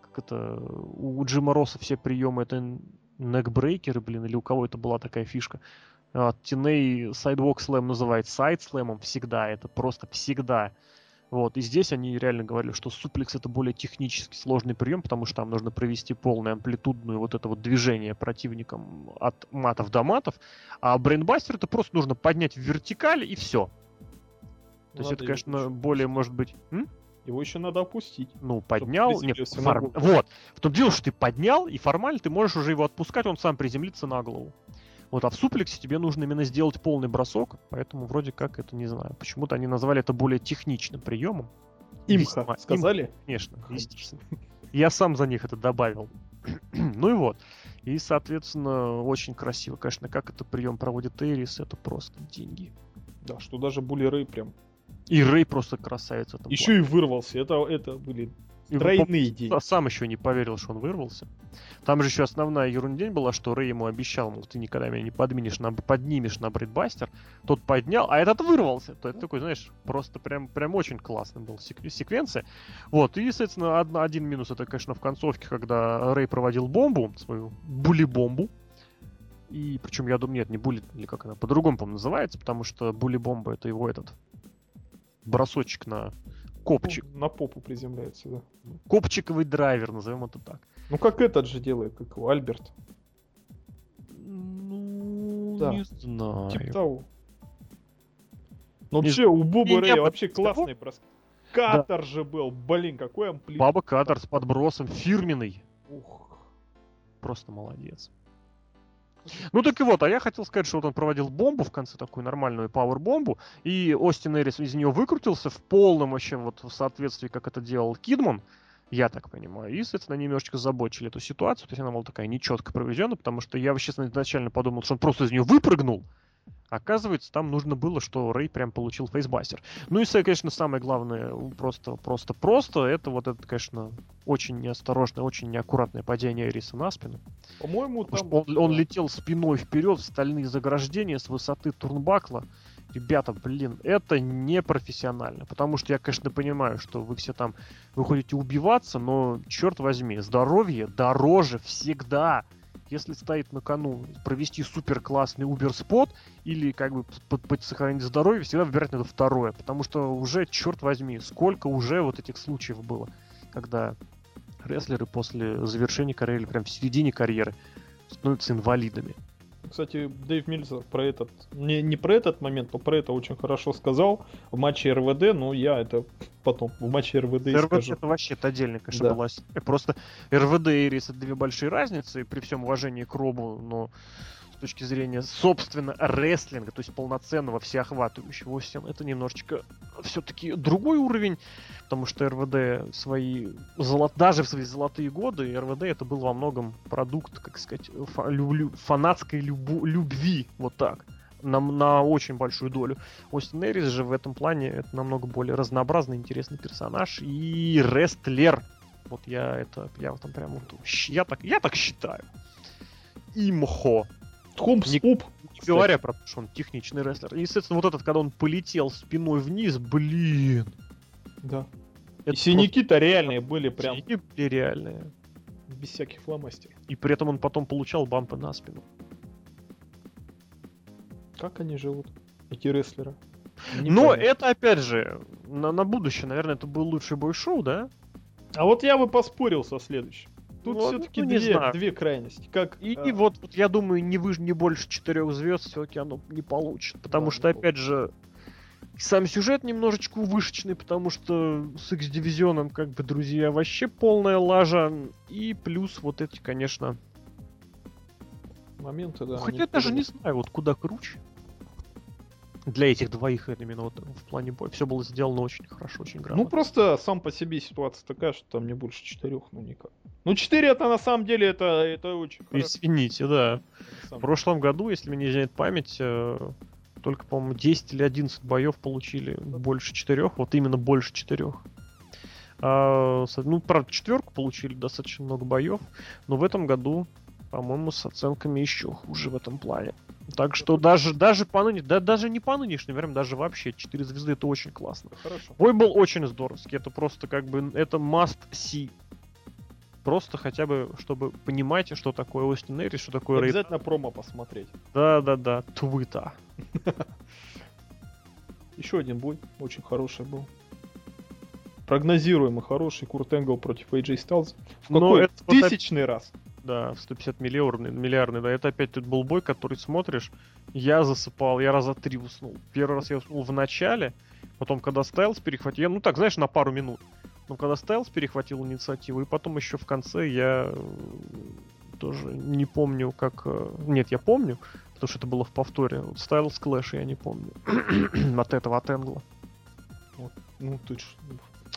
Как это у Джима Росса все приемы это некбрейкеры, блин, или у кого это была такая фишка. А Тиней Sidewalk Slam называет сайд слэмом всегда, это просто всегда. Вот, и здесь они реально говорили, что суплекс это более технически сложный прием, потому что там нужно провести полное амплитудное вот это вот движение противником от матов до матов, а брейнбастер это просто нужно поднять в вертикаль и все. То есть Надо это, конечно, еще более, может быть, м? Его еще надо опустить. ну, поднял, нет, фор- вот, в том дело, что ты поднял, и формально ты можешь уже его отпускать, он сам приземлится на голову. Вот, а в суплексе тебе нужно именно сделать полный бросок, поэтому вроде как это, не знаю, почему-то они назвали это более техничным приемом. Имха, Весьма. сказали? Конечно, Конечно. естественно. Я сам за них это добавил. [clears throat] ну и вот. И, соответственно, очень красиво. Конечно, как это прием проводит Эрис, это просто деньги. Да, что даже Були Рэй прям. И Рэй просто красавец в этом Еще и вырвался. Это, это были плане. Тройные деньги. Сам еще не поверил, что он вырвался. Там же еще основная ерундень была, что Рэй ему обещал, мол, ты никогда меня не подменишь на, поднимешь на брейдбастер. Тот поднял, а этот вырвался. То это такой, знаешь, просто прям, прям очень классный был сек- секвенция. Вот, и, соответственно, одна- один минус это, конечно, в концовке, когда Рэй проводил бомбу, свою були-бомбу. И причем я думаю, нет, не були, или как она по-другому, по называется, потому что були-бомба это его этот бросочек на копчик. На попу приземляется, да. Копчиковый драйвер, назовем это так. Ну как этот же делает, как его, Альберт. Ну, Да. не знаю. Типа того. Ну вообще, у Боба Рэя было вообще того. классный бросок. Катер же был, блин, какой амплитуд. Баба Кадр с подбросом фирменный. Ух. Просто молодец. Ну так и вот, а я хотел сказать, что вот он проводил бомбу в конце, такую нормальную пауэр-бомбу, и Остин Эрис из нее выкрутился в полном вообще вот в соответствии, как это делал Кидман, я так понимаю. И, соответственно, они немножечко забочили эту ситуацию, то есть она была такая нечетко проведена, потому что я, честно, изначально подумал, что он просто из нее выпрыгнул, Оказывается, там нужно было, что Рэй прям получил фейсбастер. Ну и, конечно, самое главное, просто, просто, просто, это вот это, конечно, очень неосторожное, очень неаккуратное падение Эриса на спину. По-моему, там... он, он летел спиной вперед в стальные заграждения с высоты турнбакла. Ребята, блин, это непрофессионально. Потому что я, конечно, понимаю, что вы все там выходите убиваться, но, черт возьми, здоровье дороже всегда. Если стоит на кону провести супер классный убер-спот или как бы под- под- сохранить здоровье, всегда выбирать надо второе. Потому что уже, черт возьми, сколько уже вот этих случаев было, когда рестлеры после завершения карьеры, прям в середине карьеры, становятся инвалидами. Кстати, Дэйв Мильзер про этот... Не, не про этот момент, но про это очень хорошо сказал в матче РВД, но я это потом в матче РВД РВД скажу. это вообще это отдельно, конечно, Да. была Просто РВД и Эрис это две большие разницы, и при всем уважении к Робу, но точки зрения, собственно, рестлинга, то есть полноценного, всеохватывающего стен, это немножечко все-таки другой уровень, потому что РВД свои золот... даже в свои золотые годы РВД это был во многом продукт, как сказать, фа- лю- лю- фанатской любу- любви, вот так на, на очень большую долю. Остин Эрис же в этом плане это намного более разнообразный, интересный персонаж и рестлер. Вот я это, я в этом прям вот, я так, я так считаю. Имхо. Хомс, Не- уп. Не говоря про то, что он техничный рестлер. И, естественно, вот этот, когда он полетел спиной вниз, блин. Да. это И синяки-то реальные были прям. Синяки были реальные. без всяких фломастеров. И при этом он потом получал бампы на спину. Как они живут, эти рестлеры? Не Но пойму. это, опять же, на, на будущее, наверное, это был лучший бой-шоу, да? А вот я бы поспорил со следующим. Тут Ну, все-таки ну, две, знаю. две крайности. Как, И, а, и вот, вот я думаю, не, выше, не больше четырех звезд все-таки оно не получит. Потому Да, что, не опять же, сам сюжет немножечко вышечный, потому что с X-дивизионом, как бы, друзья, вообще полная лажа. И плюс вот эти, конечно... моменты, да. Ну, хотя даже тоже- не знаю, вот куда круче. Для этих двоих это именно вот в плане боя. Все было сделано очень хорошо, очень Ну грамотно. просто сам по себе ситуация такая, что там не больше четырех, ну никак. Ну четыре это на самом деле это, это очень хорошо. Извините, да. В прошлом году, если мне не изменяет память, э, только, по-моему, 10 или 11 боев получили больше четырех, вот именно больше четырех. А, с- ну, правда, четверку получили достаточно много боев, но в этом году, по-моему, с оценками еще хуже в этом плане. Так что даже, даже по ныне- да, даже не по нынешним временам, даже вообще 4 звезды это очень классно. Хорошо. Бой был очень здоровский, это просто как бы, это must see. Просто хотя бы, чтобы понимать, что такое Остин Эрис, что такое Рэй Обязательно промо посмотреть. да-да-да, Твита. [laughs] Еще один бой, очень хороший был. Прогнозируемый хороший Курт Энгл против AJ Styles. В Но какой это вот тысячный раз? Да, в 150 миллиардный, миллиардный, да. Это опять тут был бой, который смотришь, я засыпал, я раза три уснул. Первый раз я уснул в начале, потом, когда Стайлз перехватил, я, ну так, знаешь, на пару минут. Но когда Стайлз перехватил инициативу, и потом еще в конце я э, тоже не помню, как... э, Нет, я помню, потому что это было в повторе. Вот Стайлз Клэш я не помню. [clears throat] от этого, от Энгла. Ну ты ж...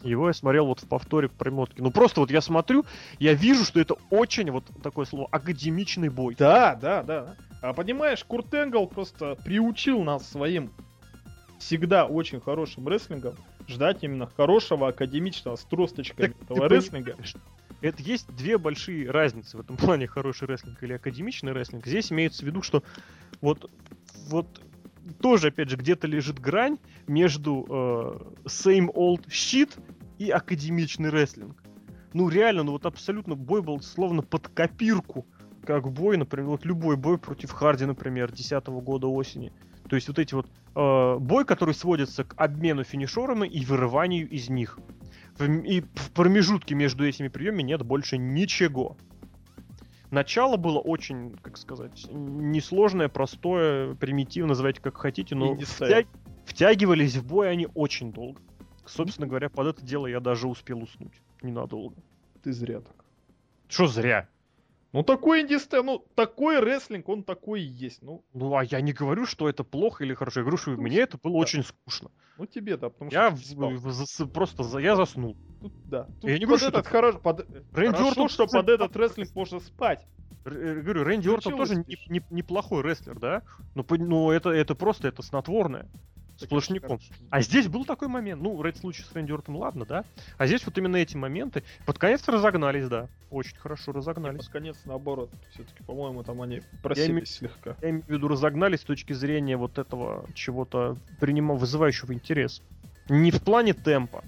Его я смотрел вот в повторе примотки. Ну просто вот я смотрю, я вижу, что это очень, вот такое слово, академичный бой. Да, да, да. А понимаешь, Курт Энгл просто приучил нас своим всегда очень хорошим рестлингом ждать именно хорошего академичного с тросточками Так этого рестлинга. Это есть две большие разницы в этом [laughs] плане хороший рестлинг или академичный рестлинг. Здесь имеется в виду, что вот, вот тоже, опять же, где-то лежит грань между э, same old shit и академичный рестлинг. Ну реально, ну вот абсолютно бой был словно под копирку, как бой, например, вот любой бой против Харди, например, 10 года осени. То есть вот эти вот э, бой, который сводится к обмену финишерами и вырыванию из них. В И в промежутке между этими приемами нет больше ничего. Начало было очень, как сказать, несложное, простое, примитивно, называйте как хотите, но Инди-стайл. втя- втягивались в бой они очень долго. Собственно говоря, под это дело я даже успел уснуть. Ненадолго. Ты зря так. Что зря? Ну такой инди ну такой рестлинг, он такой и есть. Ну, Ну, а я не говорю, что это плохо или хорошо. Я говорю, что Ну, мне это было да. очень скучно. ну тебе да, потому Я что в- зас- просто за- я заснул. Тут, да. Тут Я не говорю, что этот это- хорош, под... Рэнди хорошо, Ортон, что под этот рестлинг можно спать. Р- э, говорю, Рэнди Ортон тоже не- не- неплохой рестлер, да? Но, по- но это, это просто это снотворное. Сплошняком. А здесь был такой момент, ну, в случай с Рэнди Ортом, ладно, да? А здесь вот именно эти моменты под конец разогнались, да. Очень хорошо разогнались. Под конец наоборот. Все-таки, по-моему, там они имею- просились слегка. Я имею в виду разогнались с точки зрения вот этого чего-то принима- вызывающего интерес. Не в плане темпа,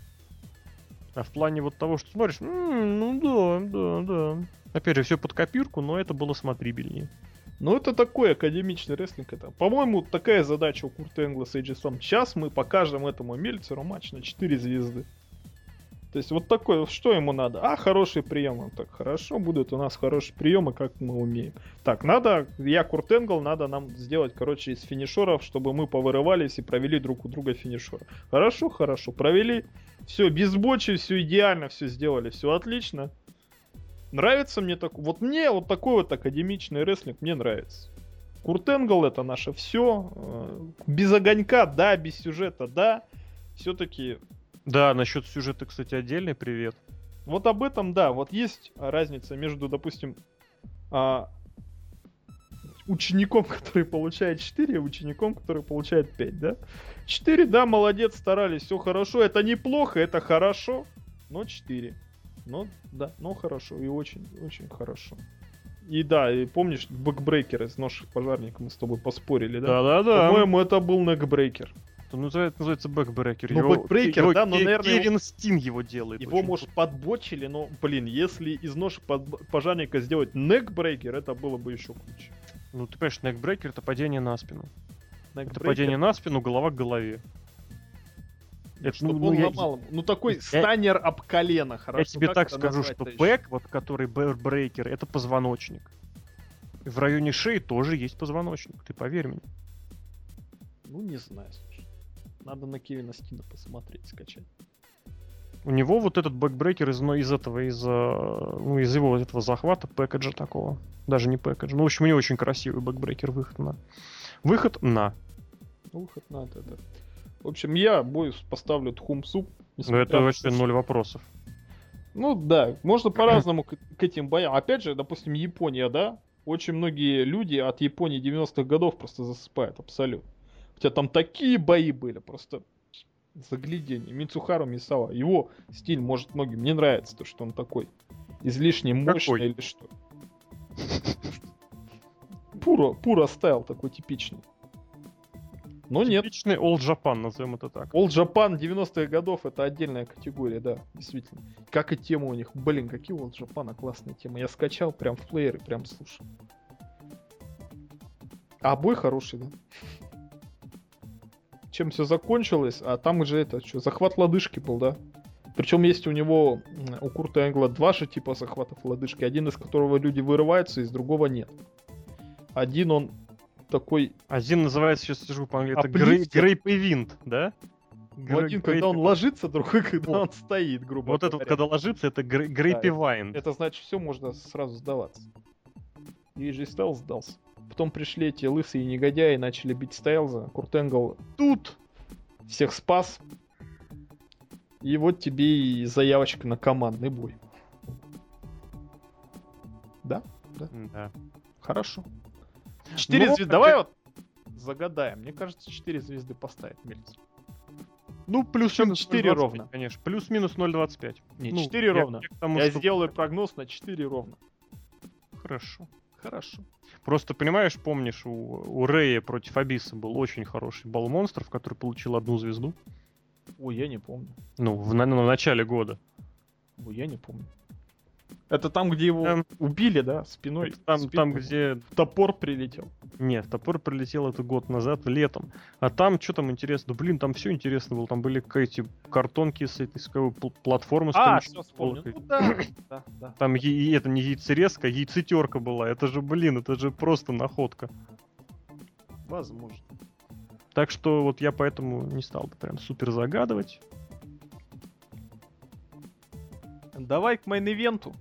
а в плане вот того, что смотришь, «М, ну да, да, да. Опять же, все под копирку, но это было смотрибельнее. Ну, это такой академичный рестлинг. Это, по-моему, такая задача у Курта Энгла с Эйджисом. Сейчас мы покажем этому Мельцеру матч на 4 звезды. То есть вот такой, что ему надо? А, хороший прием. Он так, хорошо, будут у нас хорошие приемы, как мы умеем. Так, надо, я Курт Энгл, надо нам сделать, короче, из финишеров, чтобы мы повырывались и провели друг у друга финишера. Хорошо, хорошо, провели. Все, без бочи, все идеально, все сделали, все отлично. Нравится мне такой. Вот мне вот такой вот академичный рестлинг мне нравится. Курт Энгл это наше все. Без огонька, да, без сюжета, да. Все-таки Да, насчет сюжета, кстати, отдельный привет. вот об этом, да, вот есть разница между, допустим, а, учеником, [laughs] который получает 4, и учеником, который получает 5, да? 4, да, молодец, старались, все хорошо. Это неплохо, это хорошо, но 4. Ну, да, ну хорошо, и очень, очень хорошо. И да, и помнишь, бэкбрейкер из нош пожарника мы с тобой поспорили, да? Да-да-да. По-моему, это был некбрейкер. ну, это называется бэкбрекер. Ну, бэкбрекер, его, да, но, наверное, Кевин Стин его делает. Его, может, подбочили, но, блин, если из ноши под- пожарника сделать некбрейкер, это было бы еще круче. Ну, ты понимаешь, некбрекер это падение на спину. Это Некбрейкер, падение на спину, голова к голове. Это, чтобы ну, он я- ломал. Ну, такой я- станер об колено, хорошо. Я тебе так это скажу, что бэк, вот который бэкбрекер, это позвоночник. В районе шеи тоже есть позвоночник, ты поверь мне. Ну, не знаю, слушай. Надо на Кевина Стина посмотреть, скачать. У него вот этот бэкбрекер из, ну, из этого, из, э, ну, из его этого захвата, package а такого. Даже не пэкэджа. Ну, в общем, у него очень красивый бэкбрекер выход на. Выход на. Ну, выход надо, да. В общем, я бой поставлю Тхумсу. Ну, несмотря это вообще ноль вопросов. Ну да, можно [clears throat] по-разному к, к этим боям. Опять же, допустим, Япония, да? Очень многие люди от Японии 90-х годов просто засыпают абсолютно. Хотя там такие бои были, просто заглядение. Мицухару Мисава, его стиль может многим не нравится, то что он такой излишне мощный Какой? или что. Пуро, пуро стайл такой типичный. Но нет, Типичный Old Japan, назовем это так. All Japan 90-х годов это отдельная категория, да, действительно. Как и тема у них. Блин, какие All Japan классные темы. Я скачал прям в плееры, прям слушал. А бой хороший, да. Чем все закончилось, а там уже это, что, захват лодыжки был, да? Причем есть у него, у Курта Энгла два же типа захватов лодыжки, один из которого люди вырываются, из другого нет. Один он такой, Один называется, сейчас скажу по-английски, это Аплифтер. Грейп и Винт, да? ну, Грей- один, когда он ложится, другой, когда Вот. он стоит, грубо Вот это вот, говоря. когда ложится, это Грейпи Вайн. Это значит, все можно сразу сдаваться. И же Стайлз сдался. Потом пришли эти лысые негодяи и начали бить Стайлза. Курт Энгл тут всех спас. И вот тебе и заявочка на командный бой. Да? Да. Хорошо. Четыре Ну, звезды. Давай вот загадаем. Мне кажется, четыре звезды поставить Мельцер. Ну, плюс-минус четыре 0,25, ровно. Конечно, плюс-минус 0,25. Не, Ну, 4 я- ровно. я тому, Я что- сделаю прогноз на 4 ровно. Хорошо. Хорошо. Просто, понимаешь, помнишь, у, у Рэя против Абиса был очень хороший бал монстров, который получил одну звезду. Ой, я не помню. Ну, в, на, на начале года. Ой, я не помню. Это там, где его Там- убили, да, спиной? Там, Спину. там, где... Топор прилетел. Нет, топор прилетел это год назад, летом. А там, что там интересно? Да, блин, там все интересно было. Там были эти картонки с этой с платформы. с А, все вспомнил. Ну да, [clears throat] да, да. Там и это не яйцерезка, а яйцетерка была. Это же, блин, это же просто находка. Возможно. Так что вот я поэтому не стал бы прям супер загадывать. Давай к мейн-ивенту.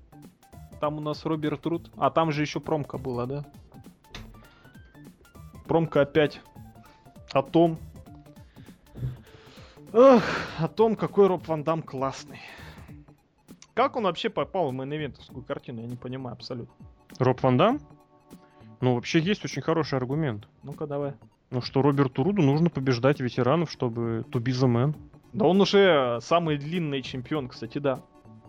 Там у нас Роберт Рут. А там же еще промка была, да? Промка опять о том... Эх, о том, какой Роб Ван Дам классный. Как он вообще попал в мейн-ивентовскую картину, я не понимаю абсолютно. Роб Ван Дам? Ну, вообще есть очень хороший аргумент. Ну-ка, давай. Ну, что Роберту Руду нужно побеждать ветеранов, чтобы to be the man. Да он уже самый длинный чемпион, кстати, да.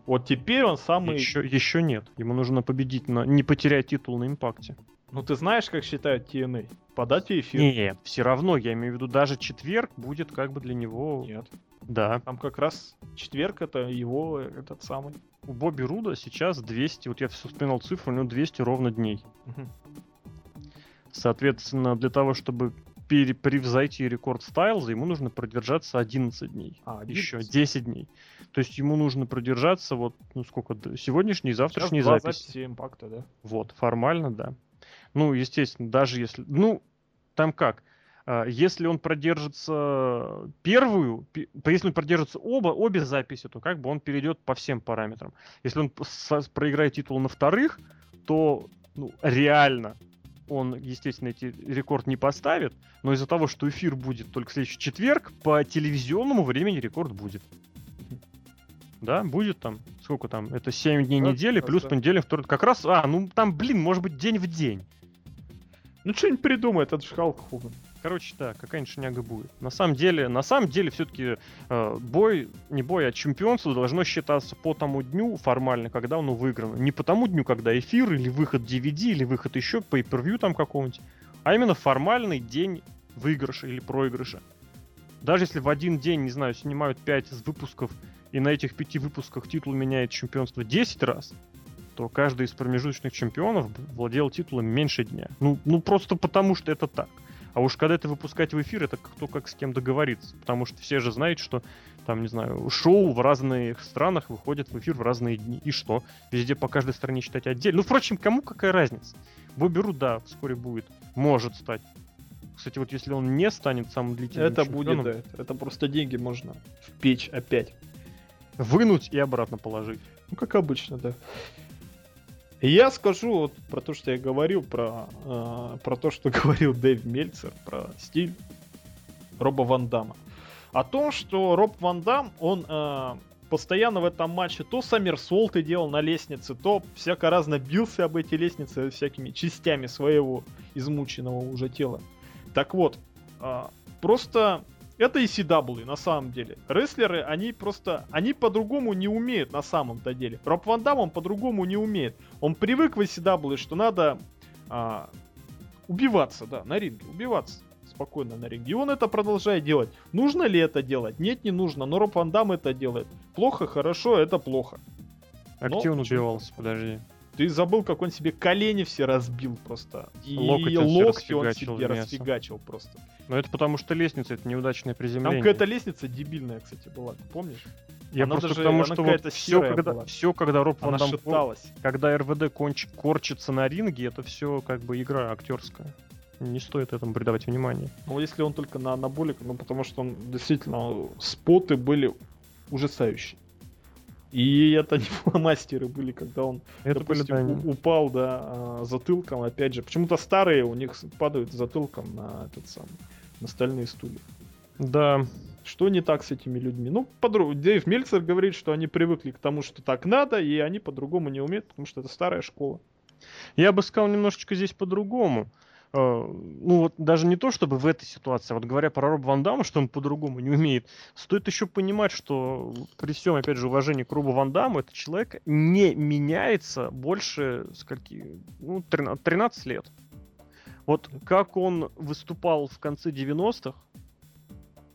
Вот теперь он самый... Еще, еще нет. Ему нужно победить, на, не потерять титул на импакте. Ну ты знаешь, как считают TNA? Подать в эфир? Нет, все равно, я имею в виду, даже четверг будет как бы для него... Нет. Да. Там как раз четверг это его этот самый. У Бобби Руда сейчас 200, вот я все вспоминал цифру, у него 200 ровно дней. Мгм. Соответственно, для того, чтобы превзойти рекорд Стайлза, ему нужно продержаться 11 дней. А, Еще 11. 10 дней. То есть ему нужно продержаться вот, ну сколько, сегодняшний и завтрашний запись. записи импакта, да? Вот, формально, да. Ну, естественно, даже если... Ну, там как? А, Если он продержится первую, если он продержится оба, обе записи, то как бы он перейдет по всем параметрам. Если он проиграет титул на вторых, то ну, реально он, естественно, эти рекорд не поставит, но из-за того, что эфир будет только следующий четверг, по телевизионному времени рекорд будет. Да, будет там, сколько там, это 7 дней Да, недели, да, плюс да. понедельник, вторник. Как раз, а, ну там, блин, может быть день в день. Ну что-нибудь придумает, это же Халк Хоган. Короче, да, какая-нибудь шняга будет. На самом деле, на самом деле, все-таки бой, не бой, а чемпионство должно считаться по тому дню формально, когда оно выиграно. Не по тому дню, когда эфир, или выход DVD, или выход еще pay per там какого-нибудь, а именно формальный день выигрыша или проигрыша. Даже если в один день, не знаю, снимают 5 из выпусков, и на этих пяти выпусках титул меняет чемпионство 10 раз, то каждый из промежуточных чемпионов владел титулом меньше дня. Ну, ну просто потому, что это так. А уж когда это выпускать в эфир, это кто как с кем договориться. Потому что все же знают, что там, не знаю, шоу в разных странах выходят в эфир в разные дни. И что? Везде по каждой стране читать отдельно. Ну, впрочем, кому какая разница? Бобби да, вскоре будет. Может стать. Кстати, вот если он не станет самым длительным Это будет, да. Это просто деньги можно в печь опять. Вынуть и обратно положить. Ну, как обычно, да. Я скажу вот про то, что я говорил, про, э, про то, что [laughs] говорил Дэйв Мельцер, про стиль Роба Ван Дамма. О том, что Роб Ван Дам, он э, постоянно в этом матче то Саммерсолты делал на лестнице, то всяко разно бился об эти лестницы всякими частями своего измученного уже тела. Так вот, э, просто это ECW на самом деле. Рестлеры, они просто, они по-другому не умеют на самом-то деле. Роб Ван Дам, он по-другому не умеет. Он привык в ECW, что надо а, убиваться, да, на ринге, убиваться спокойно на ринге. И он это продолжает делать. Нужно ли это делать? Нет, не нужно. Но Роб Ван Дам это делает. Плохо, хорошо, это плохо. А где он убивался, подожди? Ты забыл, как он себе колени все разбил просто. И локти, локти он себе расфигачил просто. Но это потому что лестница, это неудачное приземление. Там какая-то лестница дебильная, кстати, была, помнишь? Я она просто даже, потому что вот все когда, была. все, когда Роб Ван Дам, когда РВД конч, корчится на ринге, это все как бы игра актерская. Не стоит этому придавать внимание. Ну, если он только на анаболик, ну, потому что он действительно, споты были ужасающие. И это не [laughs] фломастеры были, когда он, это допустим, были, да, упал, да, а, затылком, опять же. Почему-то старые у них падают затылком на этот самый, на стальные стулья. Да. Что не так с этими людьми? Ну, подруг... Дэйв Мельцер говорит, что они привыкли к тому, что так надо, и они по-другому не умеют, потому что это старая школа. Я бы сказал немножечко здесь по-другому. Э, ну вот даже не то, чтобы в этой ситуации, а вот говоря про Роб Ван Дамма, что он по-другому не умеет, стоит еще понимать, что при всем, опять же, уважении к Робу Ван Дамму, этот человек не меняется больше скольки, ну, 13, 13 лет. Вот как он выступал в конце 90-х,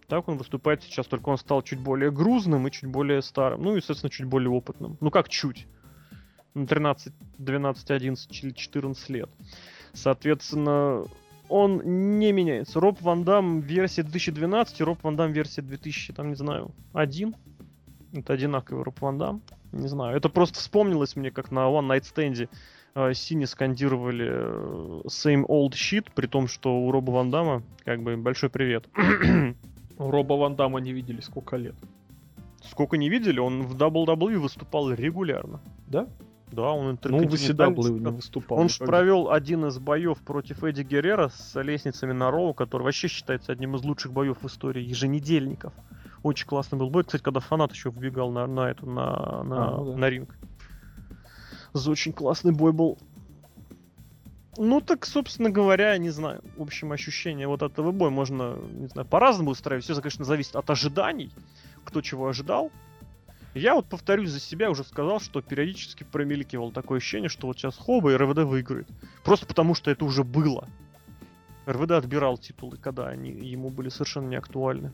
так он выступает сейчас, только он стал чуть более грузным и чуть более старым. Ну, и, естественно, чуть более опытным. Ну, как чуть. 13, 12, 11 или 14 лет. Соответственно, он не меняется. Роб Ван Дам версия 2012 Роб Ван Дам версия 2000, там, не знаю, один. Это одинаковый Роб Ван Дам. Не знаю. Это просто вспомнилось мне, как на One Night Stand э, Сини скандировали э, Same Old Shit, при том, что у Роба Ван Дамма, как бы, большой привет. У Роба Ван Дамма не видели сколько лет. Сколько не видели, он в WWE выступал регулярно. Да? Да, он интерконтинентальный. Ну, в не выступал. Он же провел один из боев против Эдди Геррера с лестницами на Роу, который вообще считается одним из лучших боев в истории еженедельников. Очень классный был бой. Кстати, когда фанат еще выбегал на, на эту, на, на, а, ну да. на ринг. За очень классный бой был. Ну, так, собственно говоря, не знаю. В общем, ощущение вот этого боя можно, не знаю, по-разному устраивать. Все, конечно, зависит от ожиданий. Кто чего ожидал. Я вот повторюсь за себя, уже сказал, что периодически промелькивало такое ощущение, что вот сейчас Хоба и РВД выиграет. Просто потому, что это уже было. РВД отбирал титулы, когда они ему были совершенно не актуальны.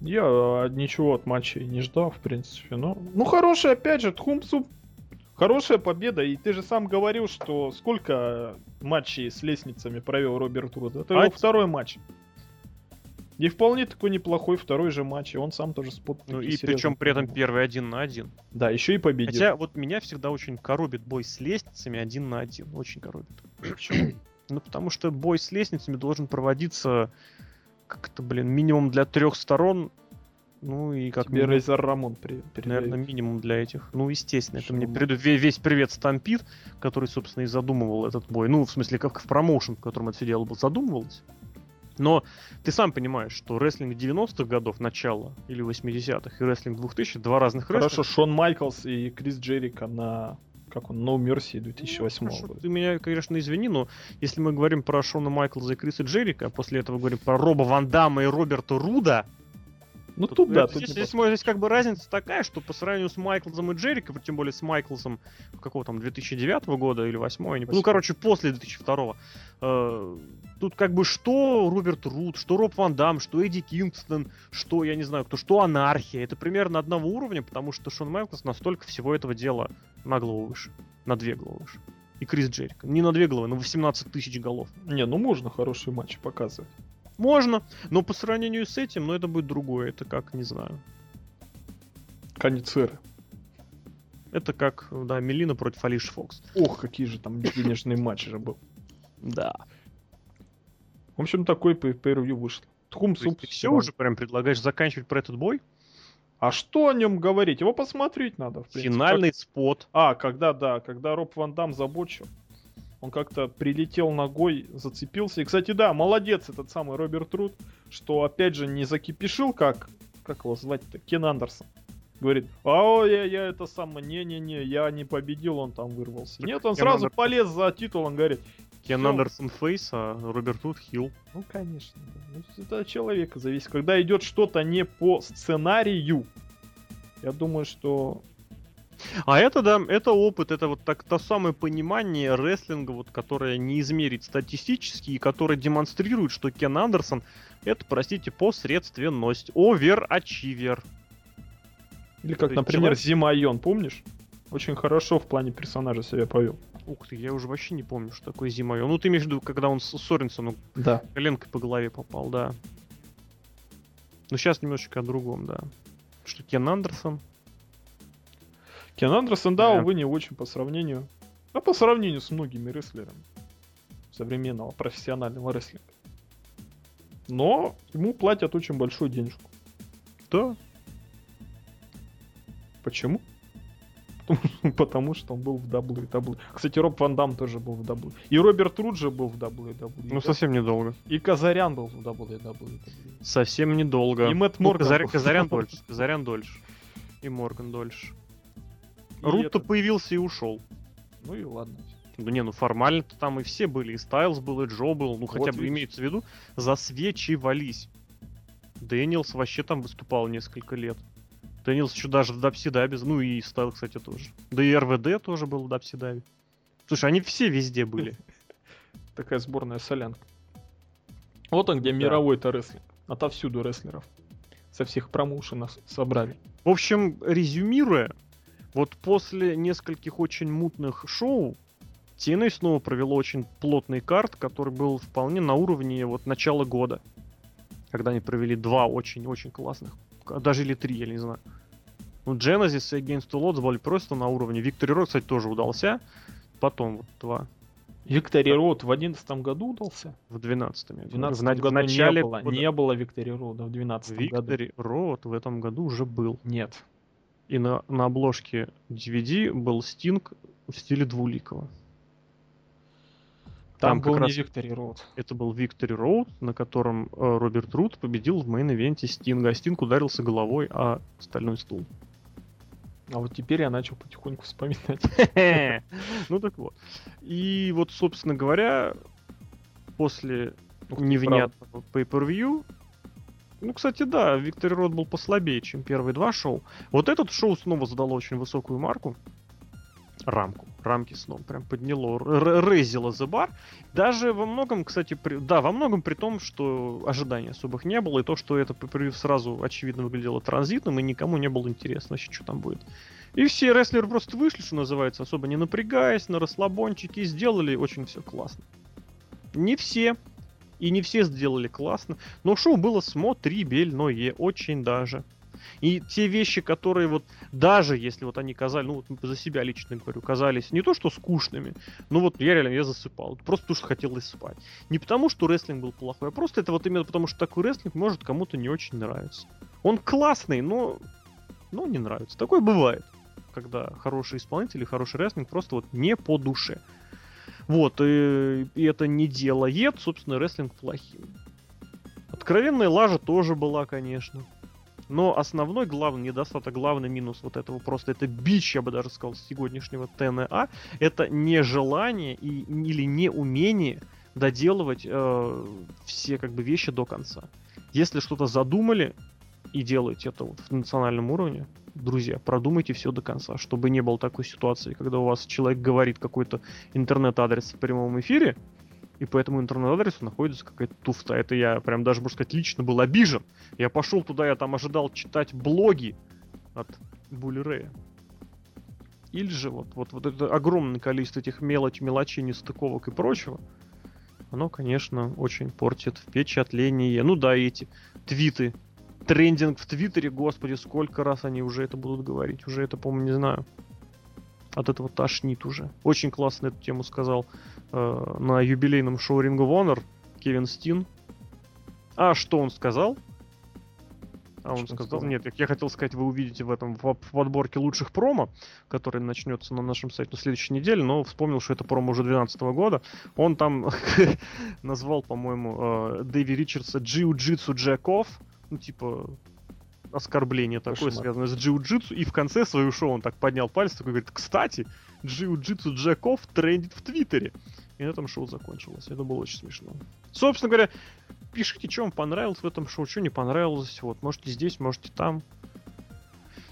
Я а, ничего от матча не ждал, в принципе. Но... Ну, хорошая, опять же, Тхумсу хорошая победа. И ты же сам говорил, что сколько матчей с лестницами провел Роберт Руд. Это а его второй матч. И вполне такой неплохой второй же матч, и он сам тоже спот. Ну и причем при этом первый один на один. Да, еще и победил. Хотя вот меня всегда очень коробит бой с лестницами один на один. Очень коробит. Почему? [coughs] Ну потому что бой с лестницами должен проводиться как-то, блин, минимум для трех сторон. Ну и как Тебе Рейзер Рамон при, Наверное, минимум для этих. Ну, естественно, Что это мне перед... весь привет Stampede, который, собственно, и задумывал этот бой. Ну, в смысле, как в промоушен, в котором это все дело было задумывалось. Но ты сам понимаешь, что рестлинг 90-х годов, начала, или 80-х, и рестлинг 2000 два разных Хорошо, рестлинга. Шон Майклс и Крис Джерика на как он, No Mercy 2008 ну, года. Ты меня, конечно, извини, но если мы говорим про Шона Майклза и Криса Джерика, а после этого говорим про Роба Ван Дамма и Роберта Руда, ну тут, тут да. Тут здесь, здесь, здесь как бы разница такая, что по сравнению с Майклзом и Джериком, тем более с Майклзом какого там 2009 года или 2008, не... ну короче после 2002, э, тут как бы что Роберт Рут, что Роб Ван Дам, что Эдди Кингстон, что, я не знаю, кто, что Анархия. Это примерно одного уровня, потому что Шон Майклс настолько всего этого дела на голову выше. На две головы выше. И Крис Джерика. Не на две головы, на 18 тысяч голов. Не, ну можно хорошие матчи показывать. Можно, но по сравнению с этим, ну это будет другое. Это как, не знаю. Конец эры. Это как, да, Мелина против Алиш Фокс. Ох, какие же там денежные [laughs] матчи же был. Да. В общем, такой вышел. Тхум суп. Ты все уже прям предлагаешь заканчивать про этот бой? А что о нем говорить? Его посмотреть надо. В принципе. Финальный как... спот. А, когда, да, когда Роб Ван Дам забочил. Он как-то прилетел ногой, зацепился. И, кстати, да, молодец этот самый Роберт Руд, что, опять же, не закипишил, как, как его звать-то, Кен Андерсон. Говорит, а я, я это самое, не-не-не, я не победил, он там вырвался. Так Нет, он Кен сразу Андерсон... полез за титул, он говорит, Кен Андерсон Фейс, а Роберт Вуд Хилл. Ну, конечно. Да. Это от человека зависит. Когда идет что-то не по сценарию, я думаю, что... А это, да, это опыт, это вот так, то самое понимание рестлинга, вот, которое не измерить статистически, и которое демонстрирует, что Кен Андерсон это, простите, посредственность. Овер-ачивер. Или как, например, человек... Зимайон, помнишь? Очень хорошо в плане персонажа себя повел. Ух ты, я уже вообще не помню, что такое зимой. Ну, ты имеешь в виду, когда он с Соренсону да. коленкой по голове попал, да. Ну, сейчас немножечко о другом, да. Что Кен Андерсон? Кен Андерсон, да, да, увы, не очень по сравнению. А по сравнению с многими рестлерами современного профессионального рестлинга. Но ему платят очень большую денежку. Да. Почему? [laughs] Потому что он был в WWE. Кстати, Роб Ван Дам тоже был в WWE. И Роберт Руджи был в WWE. Ну, совсем недолго. И Казарян был в WWE. Совсем недолго. И Мэтт ну, Морган. Казар... Казарян [laughs] дольше. Казарян дольше. И Морган дольше. Рут-то появился и ушел. Ну и ладно. Ну не, ну формально-то там и все были. И Стайлз был, и Джо был. Ну вот хотя бы имеется в виду, засвечивались. Дэниелс вообще там выступал несколько лет. Дэниелс еще даже в Дапсидабе, ну и Стайл, кстати, тоже. Да и РВД тоже был в WCW. Слушай, они все везде были. [laughs] Такая сборная солянка. Вот он, где мировой-то рестлинг. Отовсюду рестлеров. Со всех промоушенов собрали. В общем, резюмируя, вот после нескольких очень мутных шоу, TNA снова провело очень плотный карт, который был вполне на уровне вот начала года. Когда они провели два очень-очень классных даже или три, я не знаю. Ну, Genesis и Against the Odds были просто на уровне. Victory Road, кстати, тоже удался. Потом вот два. Victory Road в одиннадцатом году удался? В двенадцатом. В двенадцатом году начале... не было. Года... Не было Victory Road в двенадцатом году. Victory Road в этом году уже был. Нет. И на, на обложке DVD был Стинг в стиле двуликого. Там, Там был не Victory Road. Это был Victory Road, на котором э, Роберт Рут победил в мейн-ивенте Стинга, а Стинг ударился головой о стальной стул. А вот теперь я начал потихоньку вспоминать. [laughs] Ну так вот. И вот, собственно говоря, после невнятного pay-per-view, ну, кстати, да, Виктор Род был послабее, чем первые два шоу. Вот этот шоу снова задало очень высокую марку рамку. Рамки сном прям подняло, рейзило The Bar. Даже во многом, кстати, при, да, во многом при том, что ожиданий особых не было, и то, что это сразу очевидно выглядело транзитным, и никому не было интересно вообще, что там будет. И все рестлеры просто вышли, что называется, особо не напрягаясь, на расслабончике, и сделали очень все классно. Не все, и не все сделали классно, но шоу было смотрибельное, очень даже. И те вещи, которые вот, даже если вот они казались, ну вот за себя лично говорю, казались не то что скучными, но вот я реально, я засыпал. Просто потому что хотелось спать. Не потому, что рестлинг был плохой, а просто это вот именно потому, что такой рестлинг может кому-то не очень нравиться. Он классный, но, но не нравится. Такое бывает, когда хороший исполнитель и хороший рестлинг просто вот не по душе. Вот, и, и это не делает, собственно, рестлинг плохим. Откровенная лажа тоже была, конечно. Но основной главный недостаток, главный минус вот этого просто, это бич, я бы даже сказал, сегодняшнего ТНА, это нежелание и, или неумение доделывать э, все как бы вещи до конца. Если что-то задумали и делаете это вот в национальном уровне, друзья, продумайте все до конца, чтобы не было такой ситуации, когда у вас человек говорит какой-то интернет-адрес в прямом эфире, И по этому интернет-адресу находится какая-то туфта. Это я прям даже, можно сказать, лично был обижен. Я пошел туда, я там ожидал читать блоги от Булли Рэя. Или же вот, вот, вот это огромное количество этих мелочь, мелочей, нестыковок и прочего, оно, конечно, очень портит впечатление. Ну да, эти твиты. Трендинг в Твиттере, господи, сколько раз они уже это будут говорить. Уже это, по-моему, не знаю. От этого тошнит уже. Очень классно эту тему сказал э, на юбилейном шоу Ring of Honor Кевин Стин. А что он сказал? А он Что сказал, сказал? нет, я хотел сказать, вы увидите в этом в, в подборке лучших промо, который начнется на нашем сайте на следующей неделе, но вспомнил, что это промо уже 2012 года. Он там [laughs] назвал, по-моему, э, Дэви Ричардса джиу-джитсу Джеков, ну типа оскорбление такое, Кошмар. связанное с джиу-джитсу, и в конце своего шоу он так поднял палец, такой говорит, кстати, джиу-джитсу Джеков трендит в Твиттере. И на этом шоу закончилось. Это было очень смешно. Собственно говоря, пишите, что вам понравилось в этом шоу, что не понравилось. Вот, можете здесь, можете там.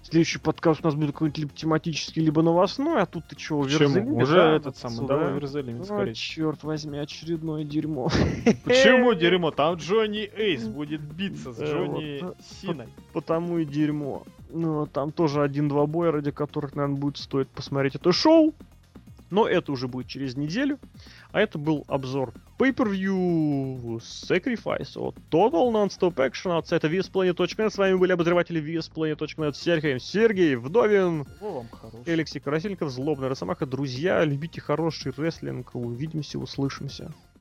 Следующий подкаст у нас будет какой-нибудь либо тематический, либо новостной, а тут ты чего, Почему? Уже этот самый, сюда. давай Верзелин скорее. черт возьми, очередное дерьмо. Почему [laughs] дерьмо? Там Джонни Эйс будет биться с Э, Джонни вот, Синой. Потому и дерьмо. Ну, там тоже один-два боя, ради которых, наверное, будет стоить посмотреть это шоу. Но это уже будет через неделю. А это был обзор Pay-Per-View Sacrifice от Total Non-Stop Action от сайта VSPlanet.net. С вами были обозреватели VSPlanet.net Сергей, Сергей Вдовин, Алексей Красильников, Злобный Росомаха. Друзья, любите хороший рестлинг. Увидимся, услышимся.